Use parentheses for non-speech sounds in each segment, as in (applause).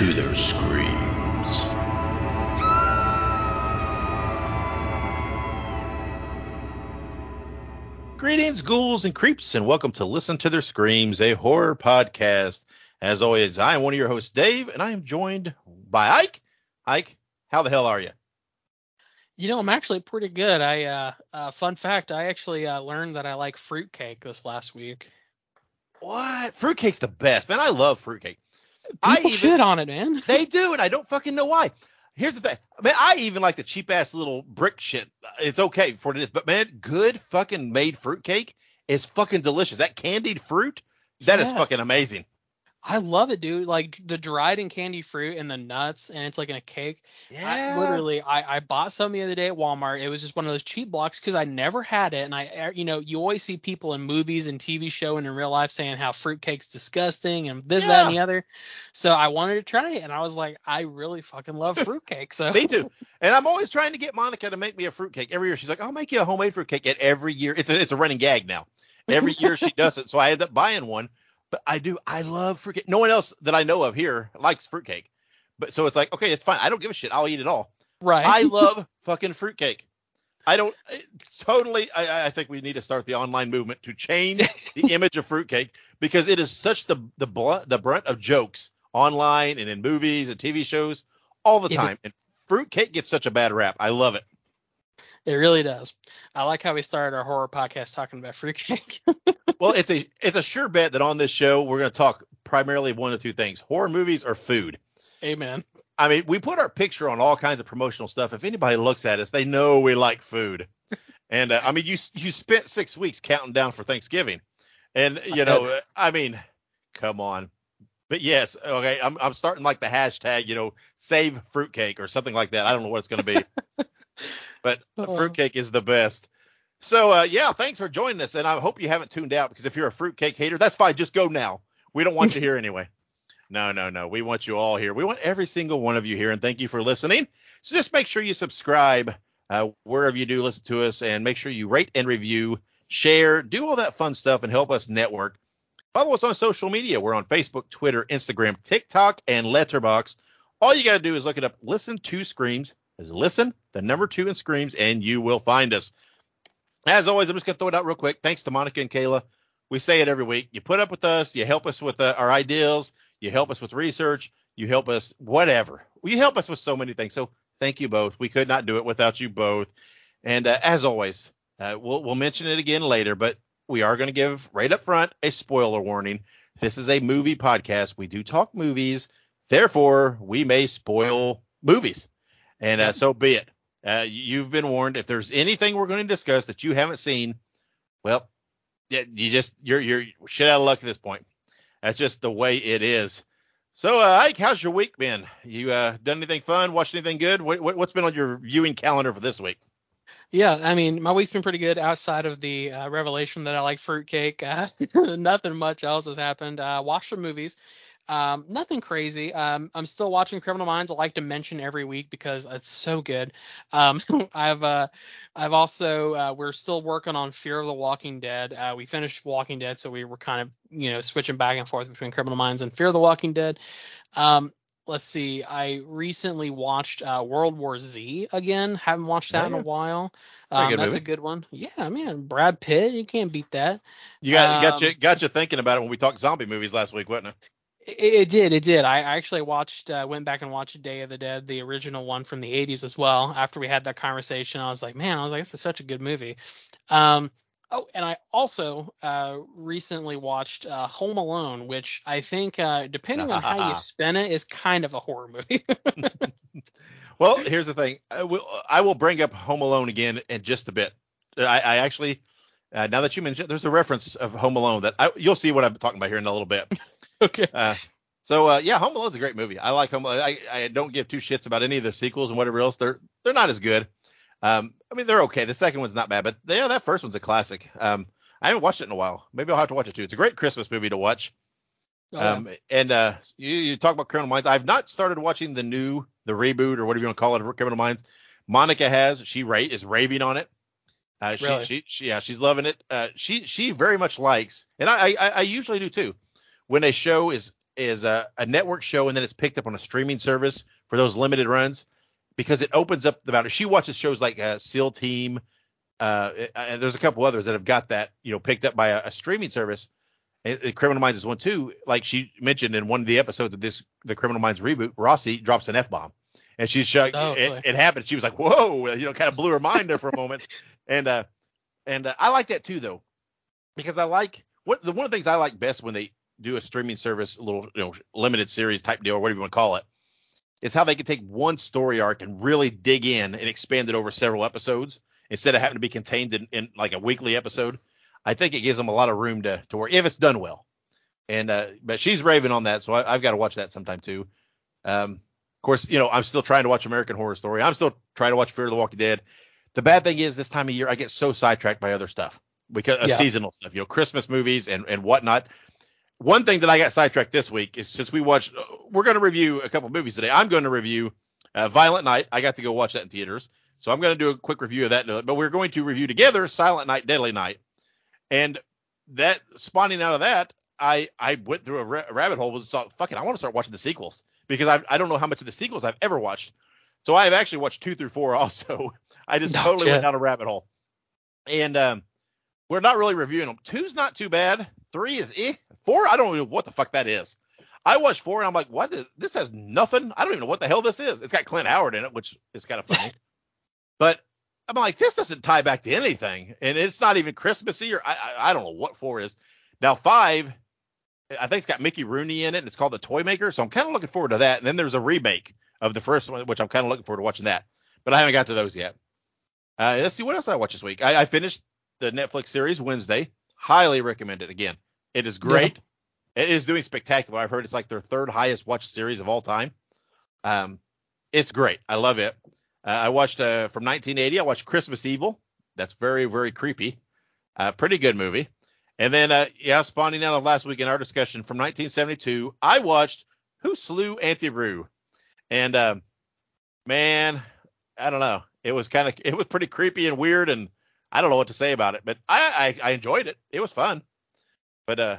to their screams. Greetings, ghouls and creeps, and welcome to Listen to Their Screams, a horror podcast. As always, I am one of your hosts, Dave, and I am joined by Ike. Ike, how the hell are you? You know, I'm actually pretty good. I uh, uh fun fact, I actually uh, learned that I like fruitcake this last week. What? Fruitcake's the best, man. I love fruitcake. People I even, shit on it, man. (laughs) They do, and I don't fucking know why. Here's the thing, man. I even like the cheap ass little brick shit. It's okay for what it is, but man, good fucking made fruitcake is fucking delicious. That candied fruit, that is Yes. fucking amazing. I love it, dude. Like the dried and candy fruit and the nuts, and it's like in a cake. Yeah. I, literally, I, I bought some the other day at Walmart. It was just one of those cheap blocks because I never had it, and I, er, you know, you always see people in movies and TV show and in real life saying how fruitcake's disgusting and this, that, and the other. So I wanted to try it, and I was like, I really fucking love (laughs) fruitcake. So Me too. And I'm always trying to get Monica to make me a fruitcake every year. She's like, I'll make you a homemade fruitcake. And every year, it's a, it's a running gag now. Every year she does it. So I end up buying one. But I do, I love fruitcake. No one else that I know of here likes fruitcake. But so it's like, okay, it's fine. I don't give a shit. I'll eat it all. right. I (laughs) love fucking fruitcake. I don't totally. I, I think we need to start the online movement to change (laughs) the image of fruitcake because it is such the the blunt the brunt of jokes online and in movies and TV shows all the Yeah, but- time. And fruitcake gets such a bad rap. I love it. It really does. I like how we started our horror podcast talking about fruitcake. (laughs) Well, it's a it's a sure bet that on this show we're going to talk primarily one of two things: horror movies or food. Amen. I mean, we put our picture on all kinds of promotional stuff. If anybody looks at us, they know we like food. (laughs) And uh, I mean, you you spent six weeks counting down for Thanksgiving, and you know, I mean, come on. But yes, okay, I'm I'm starting like the hashtag, you know, save fruitcake or something like that. I don't know what it's going to be, (laughs) but Oh. fruitcake is the best. So uh, yeah, thanks for joining us, and I hope you haven't tuned out because if you're a fruitcake hater, that's fine. Just go now. We don't want you here (laughs) anyway. No, no, no. We want you all here. We want every single one of you here, and thank you for listening. So just make sure you subscribe uh, wherever you do listen to us, and make sure you rate and review, share, do all that fun stuff, and help us network. Follow us on social media. We're on Facebook, Twitter, Instagram, TikTok, and Letterboxd. All you got to do is look it up. Listen to Screams. As listen, the number two in Screams, and you will find us. As always, I'm just going to throw it out real quick. Thanks to Monica and Kayla. We say it every week. You put up with us. You help us with uh, our ideals. You help us with research. You help us whatever. You help us with so many things. So thank you both. We could not do it without you both. And uh, as always, uh, we'll we'll mention it again later, but we are going to give right up front a spoiler warning. This is a movie podcast. We do talk movies. Therefore, we may spoil movies. And uh, so be it. Uh, you've been warned. If there's anything we're going to discuss that you haven't seen, well, you just you're you're shit out of luck at this point. That's just the way it is. So, uh, Ike, how's your week been? You uh, done anything fun? Watched anything good? What, what what's been on your viewing calendar for this week? Yeah, I mean, my week's been pretty good outside of the uh, revelation that I like fruitcake. (laughs) Uh, nothing much else has happened. Uh, watched some movies. Um, nothing crazy. Um, I'm still watching Criminal Minds. I like to mention every week because it's so good. Um, (laughs) I've uh, I've also uh, we're still working on Fear of the Walking Dead. Uh, we finished Walking Dead, so we were kind of you know switching back and forth between Criminal Minds and Fear of the Walking Dead. Um, let's see. I recently watched uh, World War Z again. Haven't watched that in Yeah. a while. Um, that's movie. a good one. Yeah, man, Brad Pitt. You can't beat that. You got got Um, you got you thinking about it when we talked zombie movies last week, wasn't it? It, it did. It did. I I actually watched, uh, went back and watched Day of the Dead, the original one from the 80s as well. After we had that conversation, I was like, man, I was like, this is such a good movie. Um, oh, and I also uh, recently watched uh, Home Alone, which I think, uh, depending on how you (laughs) spin it, is kind of a horror movie. (laughs) Well, here's the thing. I will, I will bring up Home Alone again in just a bit. I, I actually, uh, now that you mentioned, it, there's a reference of Home Alone that I, you'll see what I'm talking about here in a little bit. (laughs) okay. Uh, so uh, yeah, Home Alone's a great movie. I like Home Alone. I, I don't give two shits about any of the sequels and whatever else. They're they're not as good. Um, I mean they're okay. The second one's not bad, but yeah, that first one's a classic. Um, I haven't watched it in a while. Maybe I'll have to watch it too. It's a great Christmas movie to watch. Oh, yeah. Um, and uh, you, you talk about Criminal Minds. I've not started watching the new, the reboot or whatever you want to call it, of Criminal Minds. Monica has. She ra- is raving on it. Uh, she, Really? she, she, yeah, she's loving it. Uh, she, she very much likes, and I, I, I usually do too. When a show is is a, a network show and then it's picked up on a streaming service for those limited runs because it opens up the boundary. She watches shows like uh, SEAL Team. Uh, and there's a couple others that have got that, you know, picked up by a, a streaming service. And, and Criminal Minds is one too. Like she mentioned in one of the episodes of this, the Criminal Minds reboot, Rossi drops an f bomb, and she's shocked. Oh, it, it happened. She was like, "Whoa!" You know, kind of blew her mind there for a moment. (laughs) And uh, and uh, I like that too, though, because I like what the one of the things I like best when they do a streaming service, a little you know limited series type deal, or whatever you want to call it, is how they can take one story arc and really dig in and expand it over several episodes instead of having to be contained in, in like a weekly episode. I think it gives them a lot of room to to work if it's done well. And uh, but she's raving on that, so I, I've got to watch that sometime too. Um, of course, you know I'm still trying to watch American Horror Story. I'm still trying to watch Fear of the Walking Dead. The bad thing is this time of year I get so sidetracked by other stuff because uh, Yeah. seasonal stuff, you know, Christmas movies and and whatnot. One thing that I got sidetracked this week is since we watched, uh, we're going to review a couple movies today. I'm going to review uh, Violent Night. I got to go watch that in theaters, so I'm going to do a quick review of that. But we're going to review together Silent Night, Deadly Night, and that spawning out of that, I I went through a, ra- rabbit hole. Was thought, fuck it, I want to start watching the sequels because I I don't know how much of the sequels I've ever watched. So I have actually watched two through four (laughs) also. I just Oh, totally shit. went down a rabbit hole, and um, we're not really reviewing them. Two's not too bad. Three is eh. Four, I don't know what the fuck that is. I watched four and I'm like, what? Is, this has nothing. I don't even know what the hell this is. It's got Clint Howard in it, which is kind of funny. (laughs) but I'm like, this doesn't tie back to anything, and it's not even Christmassy or I, I I don't know what four is. Now five, I think it's got Mickey Rooney in it, and it's called The Toy Maker. So I'm kind of looking forward to that. And then there's a remake of the first one, which I'm kind of looking forward to watching that. But I haven't got to those yet. Uh, let's see what else I watched this week. I, I finished the Netflix series Wednesday. Highly recommend it. Again, it is great. It is doing spectacular. I've heard it's like their third highest watched series of all time. Um, it's great. I love it. Uh, I watched uh, from 1980. I watched Christmas Evil. That's very very creepy. Uh, pretty good movie. And then uh, yeah, spawning out of last week in our discussion from 1972, I watched Who Slew Auntie Roo. And um, man, I don't know. It was kind of it was pretty creepy and weird, and I don't know what to say about it, but I I, I enjoyed it. It was fun. But uh,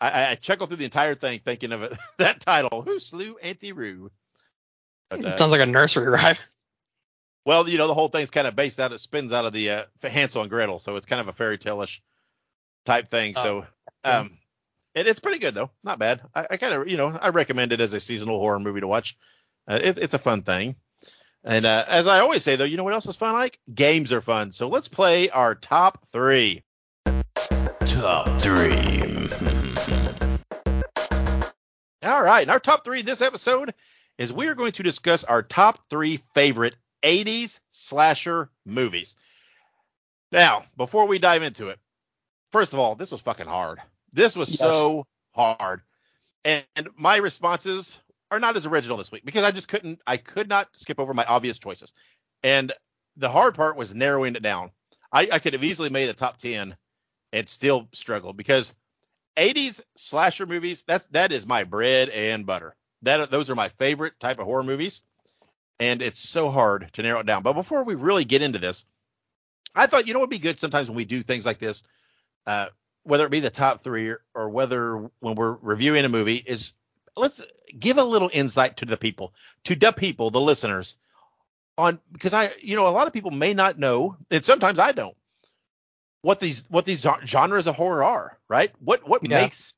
I, I chuckled through the entire thing thinking of it (laughs) that title, Who Slew Auntie Roo. But, uh, Sounds like a nursery rhyme. (laughs) well, you know, the whole thing's kind of based out, it spins out of the uh, Hansel and Gretel, so it's kind of a fairy tale-ish type thing. so, yeah. um, it, it's pretty good though, not bad. I, I kind of, you know, I recommend it as a seasonal horror movie to watch. Uh, it, it's a fun thing. And uh, as I always say though, you know what else is fun? Like games are fun. So let's play our top three. Top three. (laughs) All right, and our top three this episode is we are going to discuss our top three favorite 80s slasher movies. Now, before we dive into it, first of all, this was fucking hard. This was Yes. so hard. And my responses are not as original this week because I just couldn't, I could not skip over my obvious choices. And the hard part was narrowing it down. I, I could have easily made a top 10 and still struggled because 80s slasher movies, that's that is my bread and butter. That those are my favorite type of horror movies. And it's so hard to narrow it down. But before we really get into this, I thought, you know, it'd be good sometimes when we do things like this, uh, whether it be the top three or, or whether when we're reviewing a movie, is let's give a little insight to the people, to the people, the listeners, on because I, you know, a lot of people may not know, and sometimes I don't, what these what these genres of horror are, right? What what Yeah. makes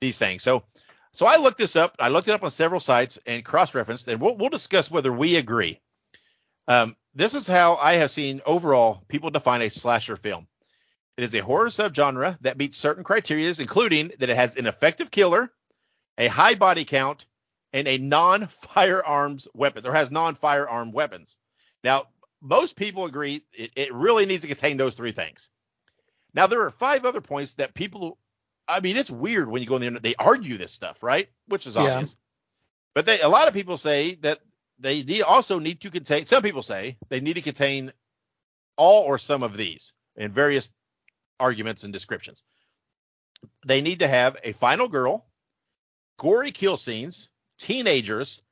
these things? So so I looked this up. I looked it up on several sites and cross-referenced, and we'll we'll discuss whether we agree. Um, this is how I have seen overall people define a slasher film. It is a horror subgenre that meets certain criteria, including that it has an effective killer, a high body count, and a non-firearms weapon, or has non-firearm weapons. Now, most people agree it, it really needs to contain those three things. Now, there are five other points that people, I mean, it's weird when you go on the internet, they argue this stuff, right? Which is Yeah. obvious. But they, a lot of people say that they need, also need to contain, some people say they need to contain all or some of these in various arguments and descriptions. They need to have a final girl, gory kill scenes, teenagers,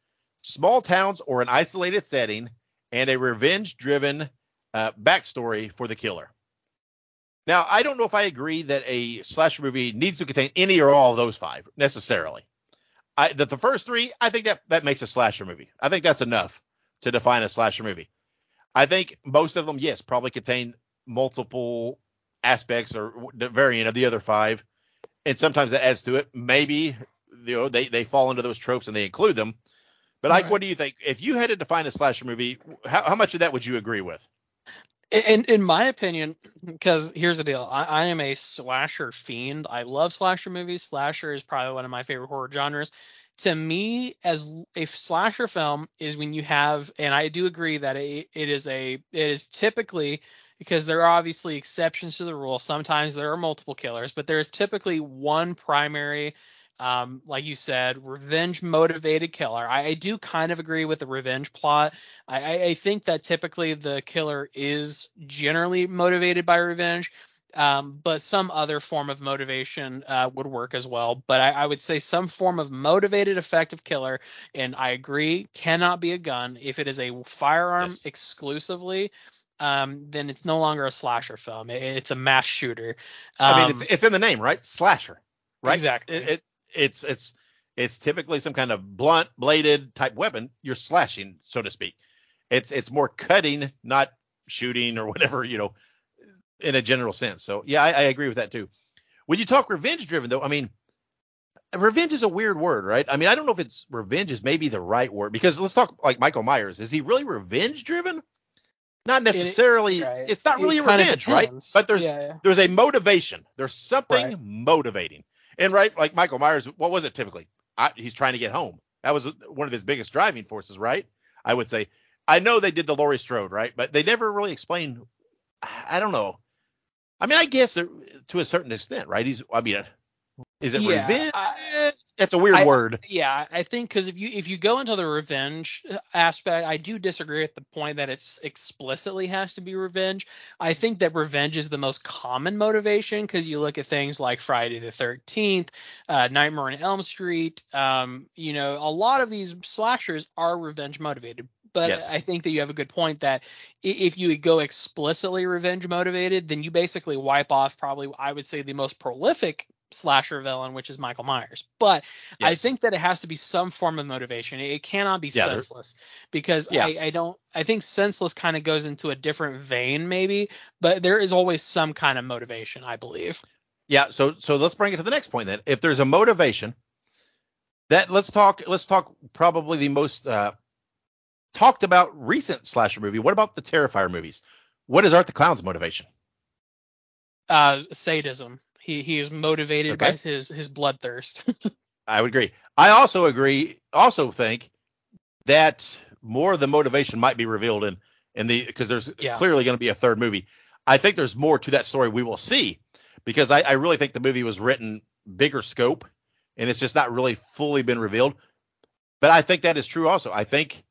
small towns or an isolated setting, and a revenge driven uh, backstory for the killer. Now, I don't know if I agree that a slasher movie needs to contain any or all of those five necessarily. I the, the first three, I think that that makes a slasher movie. I think that's enough to define a slasher movie. I think most of them, yes, probably contain multiple aspects or the variant of the other five, and sometimes that adds to it. Maybe you know they they fall into those tropes and they include them. But like, Right. what do you think? If you had to define a slasher movie, how, how much of that would you agree with? In in my opinion, because here's the deal, I, I am a slasher fiend. I love slasher movies. Slasher is probably one of my favorite horror genres. To me, as a slasher film is when you have, and I do agree that it, it is a, it is typically because there are obviously exceptions to the rule. Sometimes there are multiple killers, but there is typically one primary, um, like you said, revenge motivated killer. I, I do kind of agree with the revenge plot. I, I- I think that typically the killer is generally motivated by revenge, um, but some other form of motivation uh, would work as well. But I, I would say some form of motivated effective killer, and I agree, cannot be a gun. If it is a firearm Yes. exclusively, um, then it's no longer a slasher film. It- it's a mass shooter. I mean, Um, it's it's in the name, right? Slasher, right? Exactly. It, it it's it's it's typically some kind of blunt bladed type weapon. You're slashing, so to speak. It's it's more cutting, not shooting or whatever, you know, in a general sense. So yeah, I, I agree with that too. When you talk revenge driven though, I mean, revenge is a weird word, right? I mean, I don't know if it's revenge is maybe the right word because let's talk like Michael Myers. Is he really revenge driven? Not necessarily. right. It's not It really a revenge, right? But there's Yeah, yeah. there's a motivation. There's something Right. motivating. And right, like Michael Myers, what was it typically? I, he's trying to get home. That was one of his biggest driving forces, right? I would say. I know they did the Laurie Strode, right? But they never really explained. I don't know. I mean, I guess to a certain extent, right? He's. I mean, is it Yeah, revenge? I- That's a weird I- word. Yeah, I think because if you if you go into the revenge aspect, I do disagree with the point that it's explicitly has to be revenge. I think that revenge is the most common motivation because you look at things like Friday the Thirteenth, uh, Nightmare on Elm Street. Um, you know, a lot of these slashers are revenge motivated. But Yes. I think that you have a good point that if you go explicitly revenge motivated, then you basically wipe off probably I would say the most prolific slasher villain, which is Michael Myers. But I think that it has to be some form of motivation. It it cannot be Yeah, senseless because Yeah. I, I don't. I think senseless kind of goes into a different vein, maybe, but there is always some kind of motivation. I believe. Yeah, so so let's bring it to the next point then. If there's a motivation, that let's talk let's talk probably the most uh, talked about recent slasher movie. What about the Terrifier movies? What is Art the Clown's motivation? Uh, sadism. He he is motivated by his his bloodthirst. (laughs) I would agree. I also agree. Also think that more of the motivation might be revealed in in the because there's Yeah. clearly going to be a third movie. I think there's more to that story we will see because I, I really think the movie was written bigger scope and it's just not really fully been revealed. But I think that is true also. I think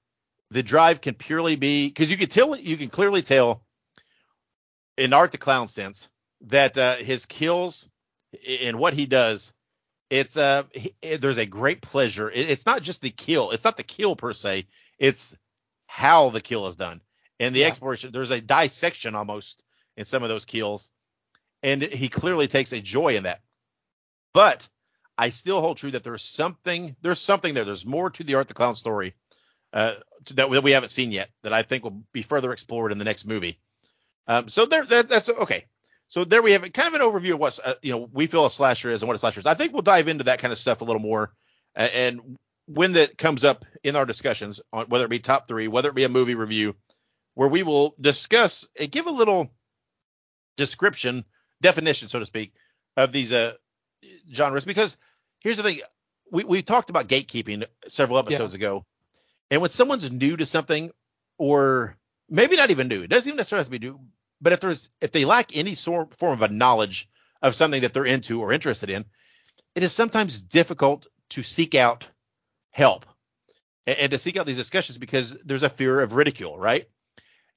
the drive can purely be because you can tell you can clearly tell in Art the Clown sense that uh, his kills and what he does it's uh he- there's a great pleasure. It, it's not just the kill. It's not the kill per se. It's how the kill is done and the Yeah. exploration. There's a dissection almost in some of those kills and he clearly takes a joy in that. But i still hold true that there's something there's something there. There's more to the art the clown story uh that, we haven't seen yet that i think will be further explored in the next movie. Um so there that, that's okay so there we have it, kind of an overview of what uh, you know we feel a slasher is and what a slasher is. I think we'll dive into that kind of stuff a little more, uh, and when that comes up in our discussions, on whether it be top three, whether it be a movie review, where we will discuss and give a little description, definition, so to speak, of these uh, genres. Because here's the thing, we we talked about gatekeeping several episodes ago, and when someone's new to something, or maybe not even new, it doesn't even necessarily have to be new, but if there's if they lack any sort form of a knowledge of something that they're into or interested in, it is sometimes difficult to seek out help and, and to seek out these discussions because there's a fear of ridicule, right?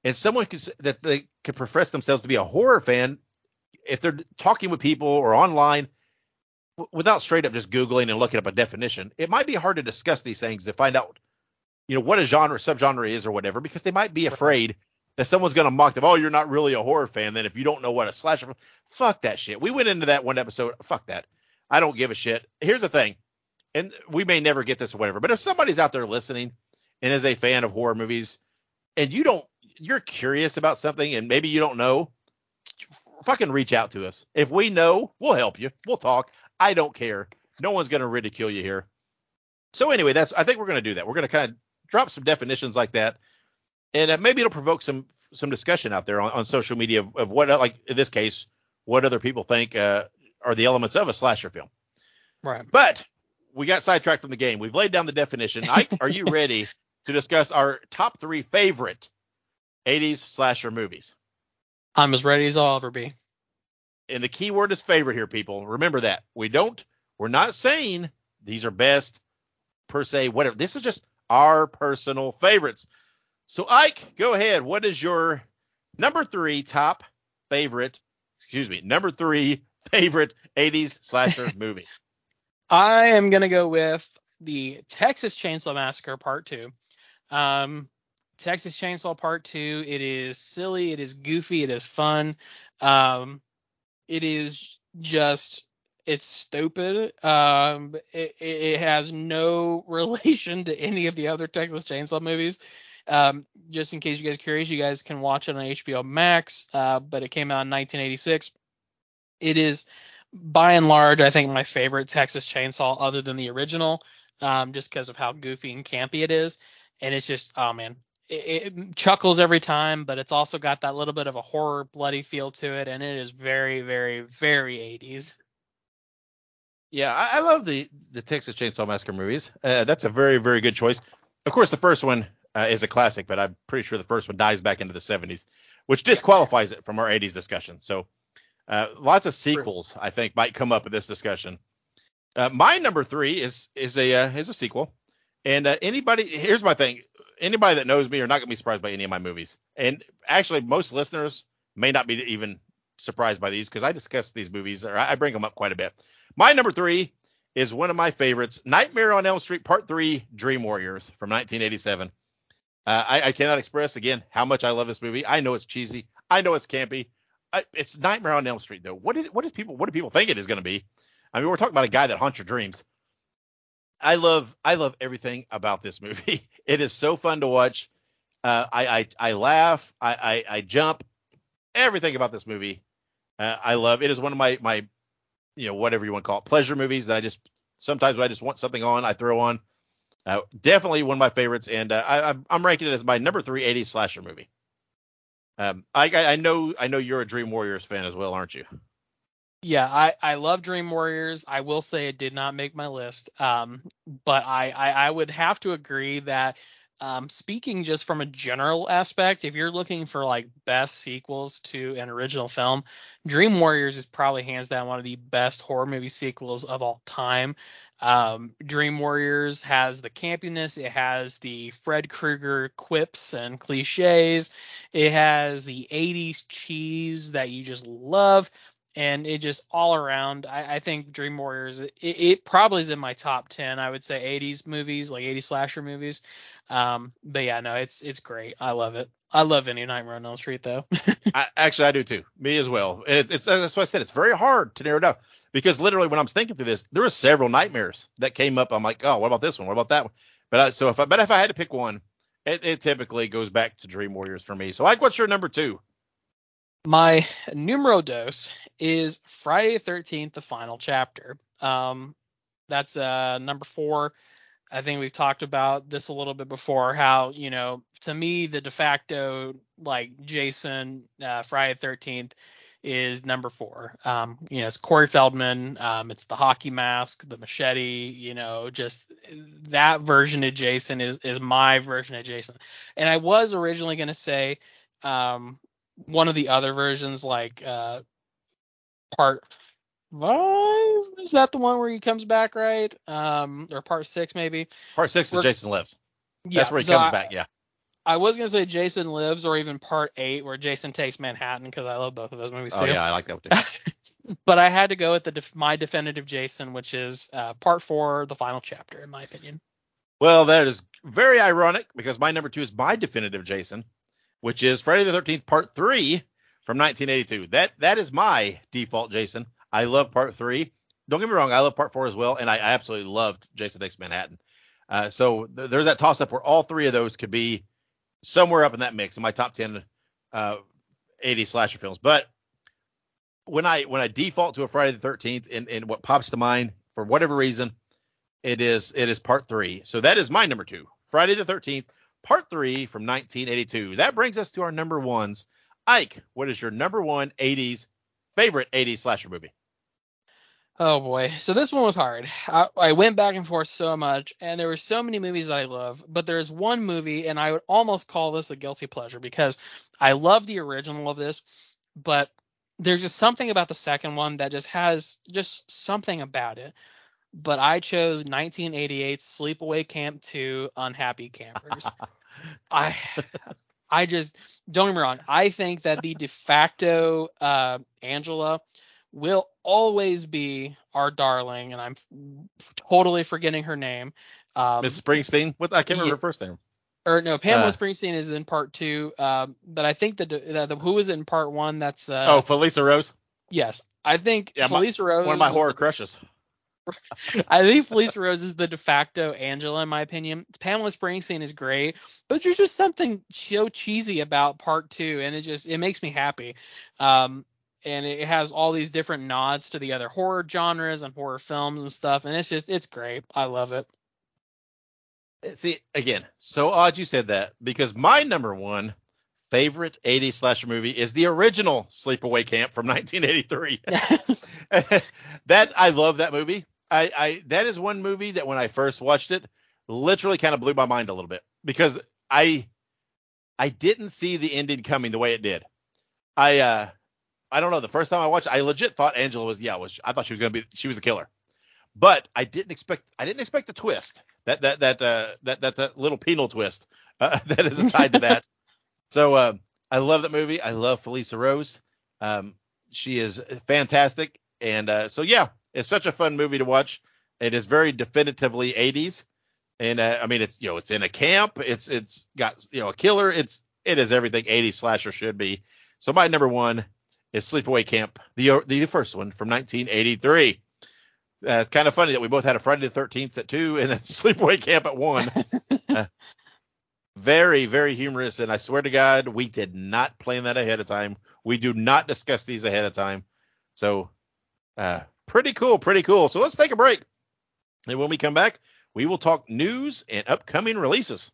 And someone could, that they could profess themselves to be a horror fan if they're talking with people or online w- without straight up just googling and looking up a definition. It might be hard to discuss these things to find out, you know, what a genre subgenre is or whatever because they might be afraid that someone's going to mock them. Oh, you're not really a horror fan then if you don't know what a slasher. Fuck that shit. We went into that one episode. Fuck that. I don't give a shit. Here's the thing. and we may never get this or whatever, but if somebody's out there listening and is a fan of horror movies, and you don't, you're curious about something, and maybe you don't know, fucking reach out to us. If we know, we'll help you. We'll talk. I don't care. No one's gonna ridicule you here. So anyway, that's I think we're gonna do that. We're gonna kind of drop some definitions like that, and uh, maybe it'll provoke some some discussion out there on, on social media of, of what, like in this case, what other people think uh, are the elements of a slasher film. Right. But we got sidetracked from the game. We've laid down the definition. Ike, are you (laughs) ready to discuss our top three favorite 80s slasher movies? I'm as ready as I'll ever be. And the key word is favorite here, people. Remember that. We don't, we're not saying these are best per se, whatever. This is just our personal favorites. So, Ike, go ahead. What is your number three top favorite, excuse me, number three (laughs) favorite 80s slasher (laughs) movie? I am gonna go with the Texas Chainsaw Massacre Part Two. Um, Texas Chainsaw Part Two. It is silly. It is goofy. It is fun. Um, it is just it's stupid. Um, it, it has no (laughs) relation to any of the other Texas Chainsaw movies. Um, just in case you guys are curious, you guys can watch it on HBO Max. Uh, but it came out in 1986. It is by and large, I think my favorite Texas Chainsaw, other than the original, um, just because of how goofy and campy it is. And it's just, oh man, it, it, chuckles every time, but it's also got that little bit of a horror, bloody feel to it, and it is very, very, very 80s. Yeah, I, I love the the Texas Chainsaw Massacre movies. Uh, that's a very, very good choice. Of course, the first one uh, is a classic, but I'm pretty sure the first one dives back into the 70s, which disqualifies it from our 80s discussion. So uh, lots of sequels, I think, might come up in this discussion. Uh, my number three is is a uh, is a sequel, and uh, anybody here's my thing. Anybody that knows me are not gonna be surprised by any of my movies, and actually most listeners may not be even surprised by these because I discuss these movies or I bring them up quite a bit. My number three is one of my favorites, Nightmare on Elm Street Part Three: Dream Warriors from 1987. Uh, I, I cannot express again how much I love this movie. I know it's cheesy. I know it's campy. I, it's Nightmare on Elm Street though. What is what is people what do people think it is going to be? I mean, we're talking about a guy that haunts your dreams. I love I love everything about this movie. (laughs) It is so fun to watch. Uh, I, I I laugh. I, I I jump. Everything about this movie, uh, I love. It is one of my my you know whatever you want to call it pleasure movies that I just sometimes I just want something on I throw on. Uh, definitely one of my favorites, and uh, I, I'm ranking it as my number three 80s slasher movie. Um, I, I know I know you're a Dream Warriors fan as well, aren't you? Yeah, I, I love Dream Warriors. I will say it did not make my list. Um, but I, I, I would have to agree that um, speaking just from a general aspect, if you're looking for like best sequels to an original film, Dream Warriors is probably hands down one of the best horror movie sequels of all time. Um, Dream Warriors has the campiness, it has the Fred Krueger quips and cliches, it has the 80s cheese that you just love, and it just all around. I, I think Dream Warriors, it, it, probably is in my top 10. I would say 80s movies, like 80s slasher movies. Um, but yeah, no, it's it's great. I love it. I love any Nightmare on Elm Street though. (laughs) I, actually, I do too. Me as well. It's, it's that's why I said it's very hard to narrow down because literally when I was thinking through this, there were several nightmares that came up. I'm like, oh, what about this one? What about that one? But I, so if I, but if I had to pick one, it, it typically goes back to Dream Warriors for me. So, like, what's your number two? My numero dos is Friday the 13th, the final chapter. Um, that's uh number four. I think we've talked about this a little bit before. How you know, to me, the de facto like Jason uh, Friday the 13th is number four. Um, you know, it's Corey Feldman. Um, it's the hockey mask, the machete. You know, just that version of Jason is is my version of Jason. And I was originally going to say um, one of the other versions, like uh, part five. Is that the one where he comes back, right? Um, or part six maybe? Part six is Jason Lives. Yeah, That's where he so comes I, back. Yeah. I was gonna say Jason Lives or even Part Eight where Jason takes Manhattan because I love both of those movies oh, too. Oh yeah, I like that too. (laughs) but I had to go with the def- my definitive Jason, which is uh, Part Four, the final chapter, in my opinion. Well, that is very ironic because my number two is my definitive Jason, which is Friday the Thirteenth Part Three from 1982. That that is my default Jason. I love Part Three. don't get me wrong, I love part four as well, and I, I absolutely loved Jason Takes Manhattan. Uh, so th- there's that toss up where all three of those could be somewhere up in that mix in my top 10 uh, 80 slasher films. But when I when I default to a Friday the 13th, and, and what pops to mind for whatever reason, it is it is part three. So that is my number two, Friday the 13th, part three from 1982. That brings us to our number ones. Ike, what is your number one 80s favorite 80s slasher movie? Oh boy. So this one was hard. I, I went back and forth so much, and there were so many movies that I love, but there's one movie, and I would almost call this a guilty pleasure because I love the original of this, but there's just something about the second one that just has just something about it. But I chose 1988 Sleepaway Camp 2 Unhappy Campers. (laughs) I I just don't get me wrong. I think that the de facto uh, Angela will always be our darling, and I'm f- totally forgetting her name. Um, Miss Springsteen. What I can't remember yeah. her first name. or no, Pamela uh, Springsteen is in part two. Um, but I think that the, the, who is in part one? That's uh, oh, Felissa Rose. yes. I think Yeah, my- Felicia Rose. One of my horror the- crushes. (laughs) I think Felicia Rose is the de facto Angela, in my opinion. Pamela Springsteen is great, but there's just something so cheesy about part two, and it just it makes me happy. Um, and it has all these different nods to the other horror genres and horror films and stuff, and it's just it's great. I love it. See, again, so odd you said that because my number one favorite 80s slasher movie is the original Sleepaway Camp from (laughs) 1983. (laughs) (laughs) that I love that movie. I, I that is one movie that when I first watched it, literally kind of blew my mind a little bit because I I didn't see the ending coming the way it did. I uh I don't know. The first time I watched, I legit thought Angela was yeah was I thought she was gonna be she was the killer, but I didn't expect I didn't expect the twist that that that uh that that, that little penal twist uh, (laughs) that is tied to that. (laughs) so uh, I love that movie. I love Felissa Rose. Um, she is fantastic, and uh, so yeah, it's such a fun movie to watch. It is very definitively 80s, and uh, I mean it's you know it's in a camp. It's it's got you know a killer. It's it is everything 80s slasher should be. So my number one is Sleepaway Camp, the the first one from 1983. Uh, it's kind of funny that we both had a Friday the 13th at two and then (laughs) Sleepaway Camp at one. (laughs) Uh, very, very humorous. And I swear to God, we did not plan that ahead of time. We do not discuss these ahead of time. So, uh, pretty cool, pretty cool. So let's take a break. And when we come back, we will talk news and upcoming releases.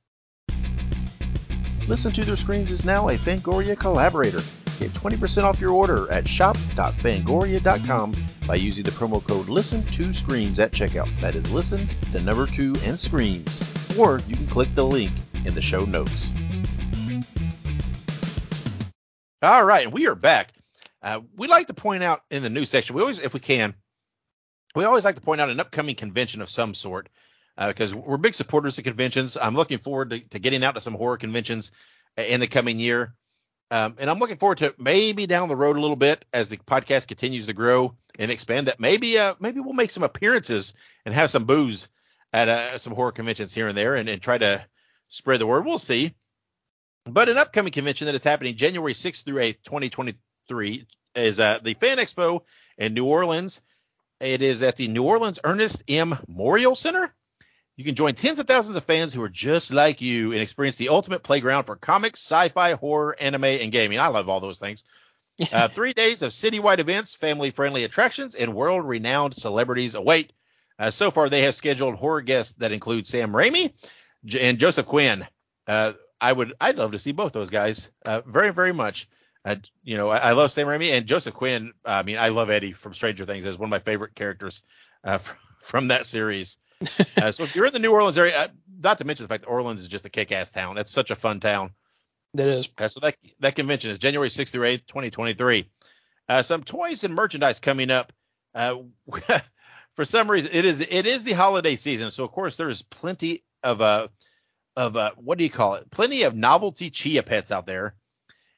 Listen to Their Screams is now a Fangoria collaborator. Get 20% off your order at shop.fangoria.com by using the promo code listen to screams at checkout. That is listen, the number two, and screams. Or you can click the link in the show notes. All right, and we are back. Uh, we like to point out in the news section, we always, if we can, we always like to point out an upcoming convention of some sort because we're big supporters of conventions. I'm looking forward to, to getting out to some horror conventions in the coming year. Um, and I'm looking forward to maybe down the road a little bit as the podcast continues to grow and expand. That maybe uh, maybe we'll make some appearances and have some booze at uh, some horror conventions here and there, and, and try to spread the word. We'll see. But an upcoming convention that is happening January 6th through 8th, 2023, is uh, the Fan Expo in New Orleans. It is at the New Orleans Ernest N. Morial Center. You can join tens of thousands of fans who are just like you and experience the ultimate playground for comics, sci-fi, horror, anime, and gaming. I love all those things. (laughs) Uh, three days of citywide events, family-friendly attractions, and world-renowned celebrities await. Uh, so far, they have scheduled horror guests that include Sam Raimi J- and Joseph Quinn. Uh, I would, I'd love to see both those guys, uh, very, very much. Uh, you know, I, I love Sam Raimi and Joseph Quinn. I mean, I love Eddie from Stranger Things as one of my favorite characters uh, (laughs) from that series. (laughs) Uh, so if you're in the New Orleans area, uh, not to mention the fact that Orleans is just a kick-ass town. That's such a fun town. That is. Uh, so that that convention is January 6th through 8th, 2023. Uh, some toys and merchandise coming up. Uh, (laughs) for some reason, it is it is the holiday season, so of course there's plenty of uh of uh what do you call it? Plenty of novelty chia pets out there.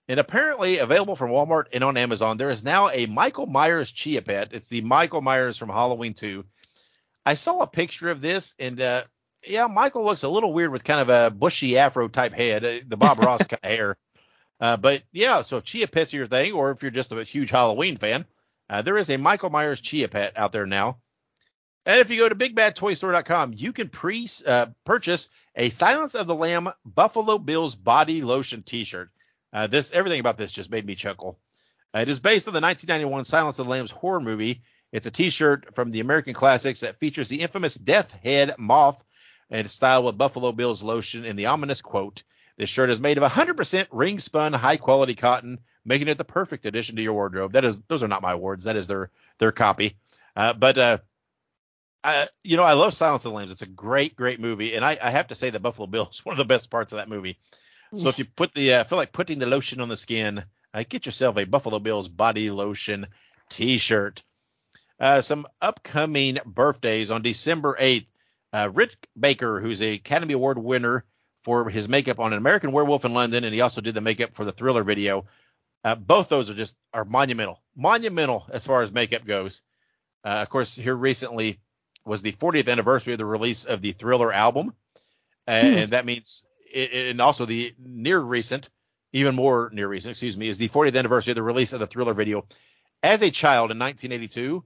And apparently available from Walmart and on Amazon, there is now a Michael Myers chia pet. It's the Michael Myers from Halloween 2. I saw a picture of this, and uh, yeah, Michael looks a little weird with kind of a bushy afro type head, uh, the Bob (laughs) Ross kind of hair. Uh, but yeah, so if chia pets are your thing, or if you're just a huge Halloween fan, uh, there is a Michael Myers chia pet out there now. And if you go to bigbadtoystore.com, you can pre uh, purchase a Silence of the Lamb Buffalo Bills body lotion T-shirt. Uh, this everything about this just made me chuckle. Uh, it is based on the 1991 Silence of the Lambs horror movie. It's a T-shirt from the American Classics that features the infamous Death Head moth and styled with Buffalo Bills lotion and the ominous quote. This shirt is made of 100% ring spun high quality cotton, making it the perfect addition to your wardrobe. That is, those are not my words. That is their their copy. Uh, but uh, I, you know, I love Silence of the Lambs. It's a great, great movie, and I, I have to say that Buffalo Bill is (laughs) one of the best parts of that movie. So if you put the uh, feel like putting the lotion on the skin, uh, get yourself a Buffalo Bills body lotion T-shirt. Uh, some upcoming birthdays on December 8th. Uh, Rick Baker, who's a Academy Award winner for his makeup on An American Werewolf in London, and he also did the makeup for the Thriller video. Uh, both those are just are monumental, monumental as far as makeup goes. Uh, of course, here recently was the 40th anniversary of the release of the Thriller album, and, Hmm. and that means, it, and also the near recent, even more near recent, excuse me, is the 40th anniversary of the release of the Thriller video. As a child in 1982,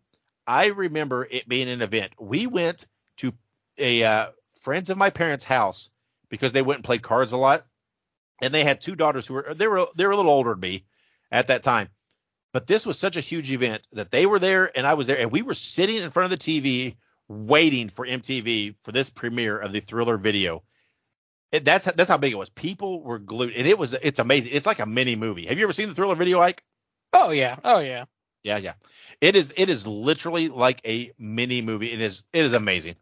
I remember it being an event. We went to a uh, friends of my parents' house because they went and played cards a lot, and they had two daughters who were they were they were a little older than me at that time. But this was such a huge event that they were there and I was there, and we were sitting in front of the TV waiting for MTV for this premiere of the Thriller video. It, that's that's how big it was. People were glued, and it was it's amazing. It's like a mini movie. Have you ever seen the Thriller video, Ike? Oh yeah. Oh yeah. Yeah, yeah. It is it is literally like a mini movie. It is it is amazing.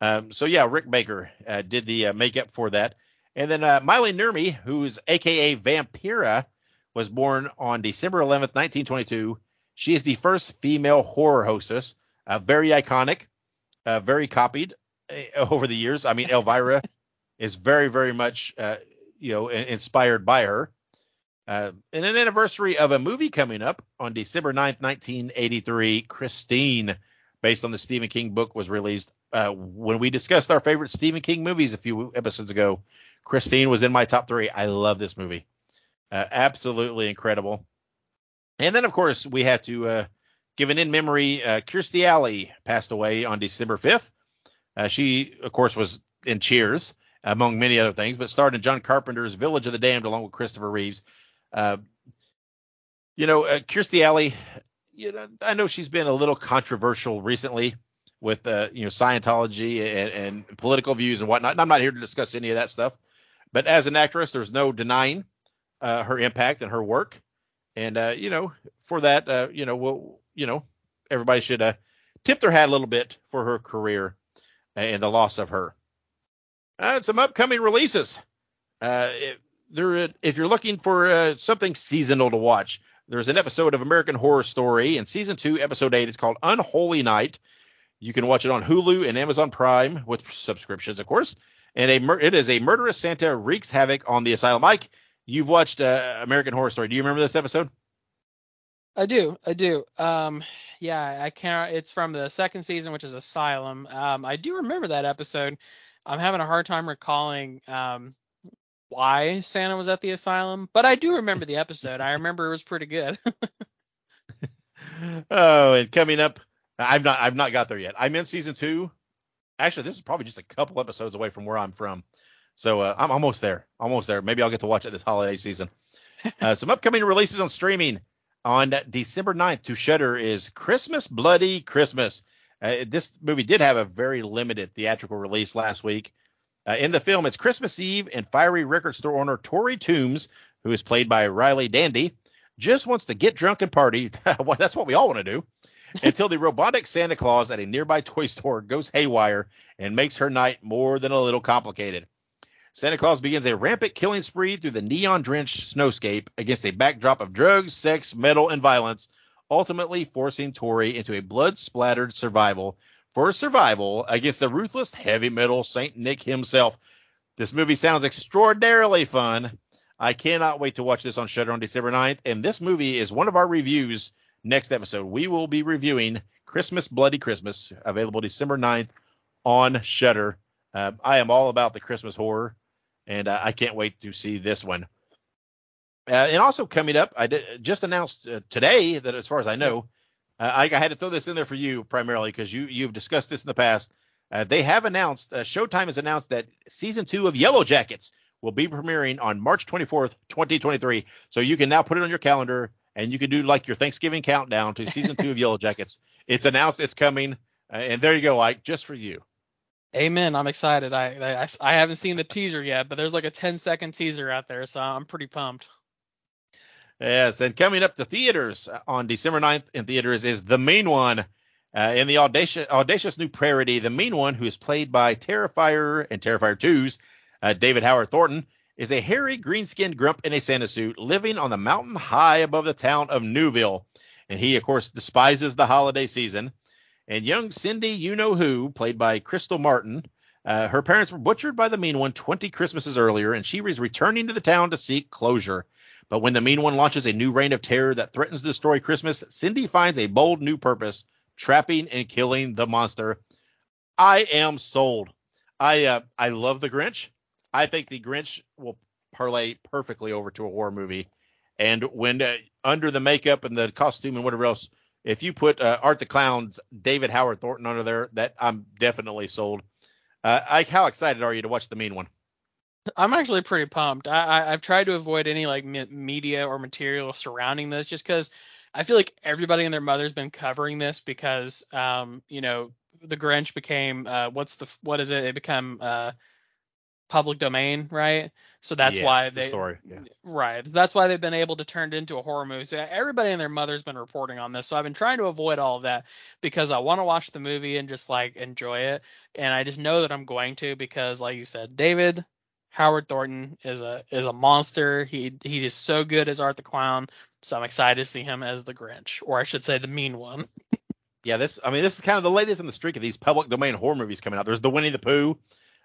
Um, so yeah, Rick Baker uh, did the uh, makeup for that, and then uh, Maila Nurmi, who's AKA Vampira, was born on December 11th, 1922. She is the first female horror hostess. Uh, very iconic, uh, very copied uh, (laughs) over the years. I mean, Elvira (laughs) is very very much uh, you know inspired by her. Uh, and an anniversary of a movie coming up on December 9th, 1983, Christine, based on the Stephen King book, was released. Uh, when we discussed our favorite Stephen King movies a few episodes ago, Christine was in my top three. I love this movie. Uh, absolutely incredible. And then, of course, we had to uh, give an in memory. Uh, Kirstie Alley passed away on December 5th. Uh, she, of course, was in Cheers, among many other things, but starred in John Carpenter's Village of the Damned along with Christopher Reeves. Uh, you know, uh, Kirstie Alley, you know, I know she's been a little controversial recently with, uh, you know, Scientology and, and political views and whatnot. And I'm not here to discuss any of that stuff. But as an actress, there's no denying uh, her impact and her work. And, uh, you know, for that, uh, you know, we'll, you know, everybody should uh, tip their hat a little bit for her career and the loss of her. Uh, some upcoming releases. Uh, if, there, if you're looking for uh, something seasonal to watch, there's an episode of American Horror Story in season two, episode eight. It's called Unholy Night. You can watch it on Hulu and Amazon Prime with subscriptions, of course. And a mur- it is a murderous Santa wreaks havoc on the asylum. Ike, you've watched uh, American Horror Story. Do you remember this episode? I do. I do. Um, yeah, I can't. It's from the second season, which is Asylum. Um, I do remember that episode. I'm having a hard time recalling um, why Santa was at the asylum, but I do remember the episode. I remember it was pretty good. (laughs) oh, and coming up, I've not I've not got there yet. I'm in season two. Actually, this is probably just a couple episodes away from where I'm from, so uh, I'm almost there. Almost there. Maybe I'll get to watch it this holiday season. (laughs) Uh, some upcoming releases on streaming on December 9th to Shudder is Christmas Bloody Christmas. Uh, this movie did have a very limited theatrical release last week. Uh, in the film, it's Christmas Eve, and fiery record store owner Tori Toombs, who is played by Riley Dandy, just wants to get drunk and party. (laughs) well, that's what we all want to do. Until the robotic Santa Claus at a nearby toy store goes haywire and makes her night more than a little complicated. Santa Claus begins a rampant killing spree through the neon drenched snowscape against a backdrop of drugs, sex, metal, and violence, ultimately forcing Tori into a blood splattered survival for survival against the ruthless heavy metal Saint Nick himself. This movie sounds extraordinarily fun. I cannot wait to watch this on Shudder on December 9th. And this movie is one of our reviews next episode. We will be reviewing Christmas Bloody Christmas, available December 9th on Shudder. Uh, I am all about the Christmas horror, and uh, I can't wait to see this one. Uh, and also coming up, I just announced uh, today that, as far as I know, Uh, I, I had to throw this in there for you primarily because you you've discussed this in the past. Uh, they have announced, uh, Showtime has announced that season two of Yellowjackets will be premiering on March 24th, 2023. So you can now put it on your calendar and you can do like your Thanksgiving countdown to season two of Yellowjackets. (laughs) It's announced it's coming, uh, and there you go, Ike, just for you. Amen. I'm excited. I, I I haven't seen the teaser yet, but there's like a 10 second teaser out there, so I'm pretty pumped. Yes, and coming up to theaters on December 9th in theaters is The Mean One. Uh, in the audacious, audacious new parody, The Mean One, who is played by Terrifier and Terrifier 2's uh, David Howard Thornton, is a hairy, green-skinned grump in a Santa suit living on the mountain high above the town of Newville. And he, of course, despises the holiday season. And young Cindy You Know Who, played by Krystle Martin, uh, her parents were butchered by the Mean One 20 Christmases earlier, and she was returning to the town to seek closure. But when the Mean One launches a new reign of terror that threatens to destroy Christmas, Cindy finds a bold new purpose trapping and killing the monster. I am sold. I uh, I love the Grinch. I think the Grinch will parlay perfectly over to a horror movie. And when uh, under the makeup and the costume and whatever else, if you put uh, Art the Clown's David Howard Thornton under there, that I'm definitely sold. Uh, Ike, how excited are you to watch the Mean One? I'm actually pretty pumped. I, I have tried to avoid any like me- media or material surrounding this, just because I feel like everybody and their mother's been covering this because um you know the Grinch became uh what's the what is it? It became uh public domain, right? So that's Yes, why the they story. Yeah. right. That's why they've been able to turn it into a horror movie. So everybody and their mother's been reporting on this. So I've been trying to avoid all of that because I want to watch the movie and just like enjoy it. And I just know that I'm going to because like you said, David Howard Thornton is a is a monster. He he is so good as Art the Clown. So I'm excited to see him as the Grinch, or I should say the mean one. (laughs) Yeah, this I mean this is kind of the latest in the streak of these public domain horror movies coming out. There's the Winnie the Pooh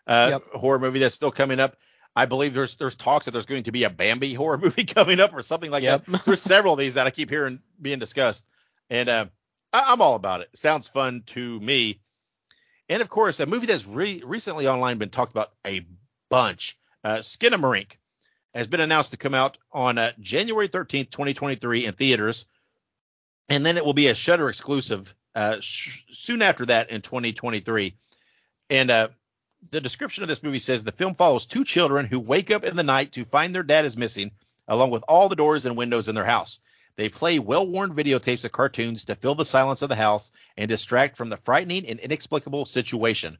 uh, Yep. horror movie that's still coming up. I believe there's there's talks that there's going to be a Bambi (laughs) horror movie coming up or something like Yep. that. (laughs) There's several of these that I keep hearing being discussed, and uh, I, I'm all about it. Sounds fun to me. And of course, a movie that's re- recently online been talked about a bunch. Uh, Skinamarink has been announced to come out on uh, January 13th, 2023 in theaters, and then it will be a Shudder exclusive uh, sh- soon after that in 2023. And uh, the description of this movie says the film follows two children who wake up in the night to find their dad is missing, along with all the doors and windows in their house. They play well-worn videotapes of cartoons to fill the silence of the house and distract from the frightening and inexplicable situation.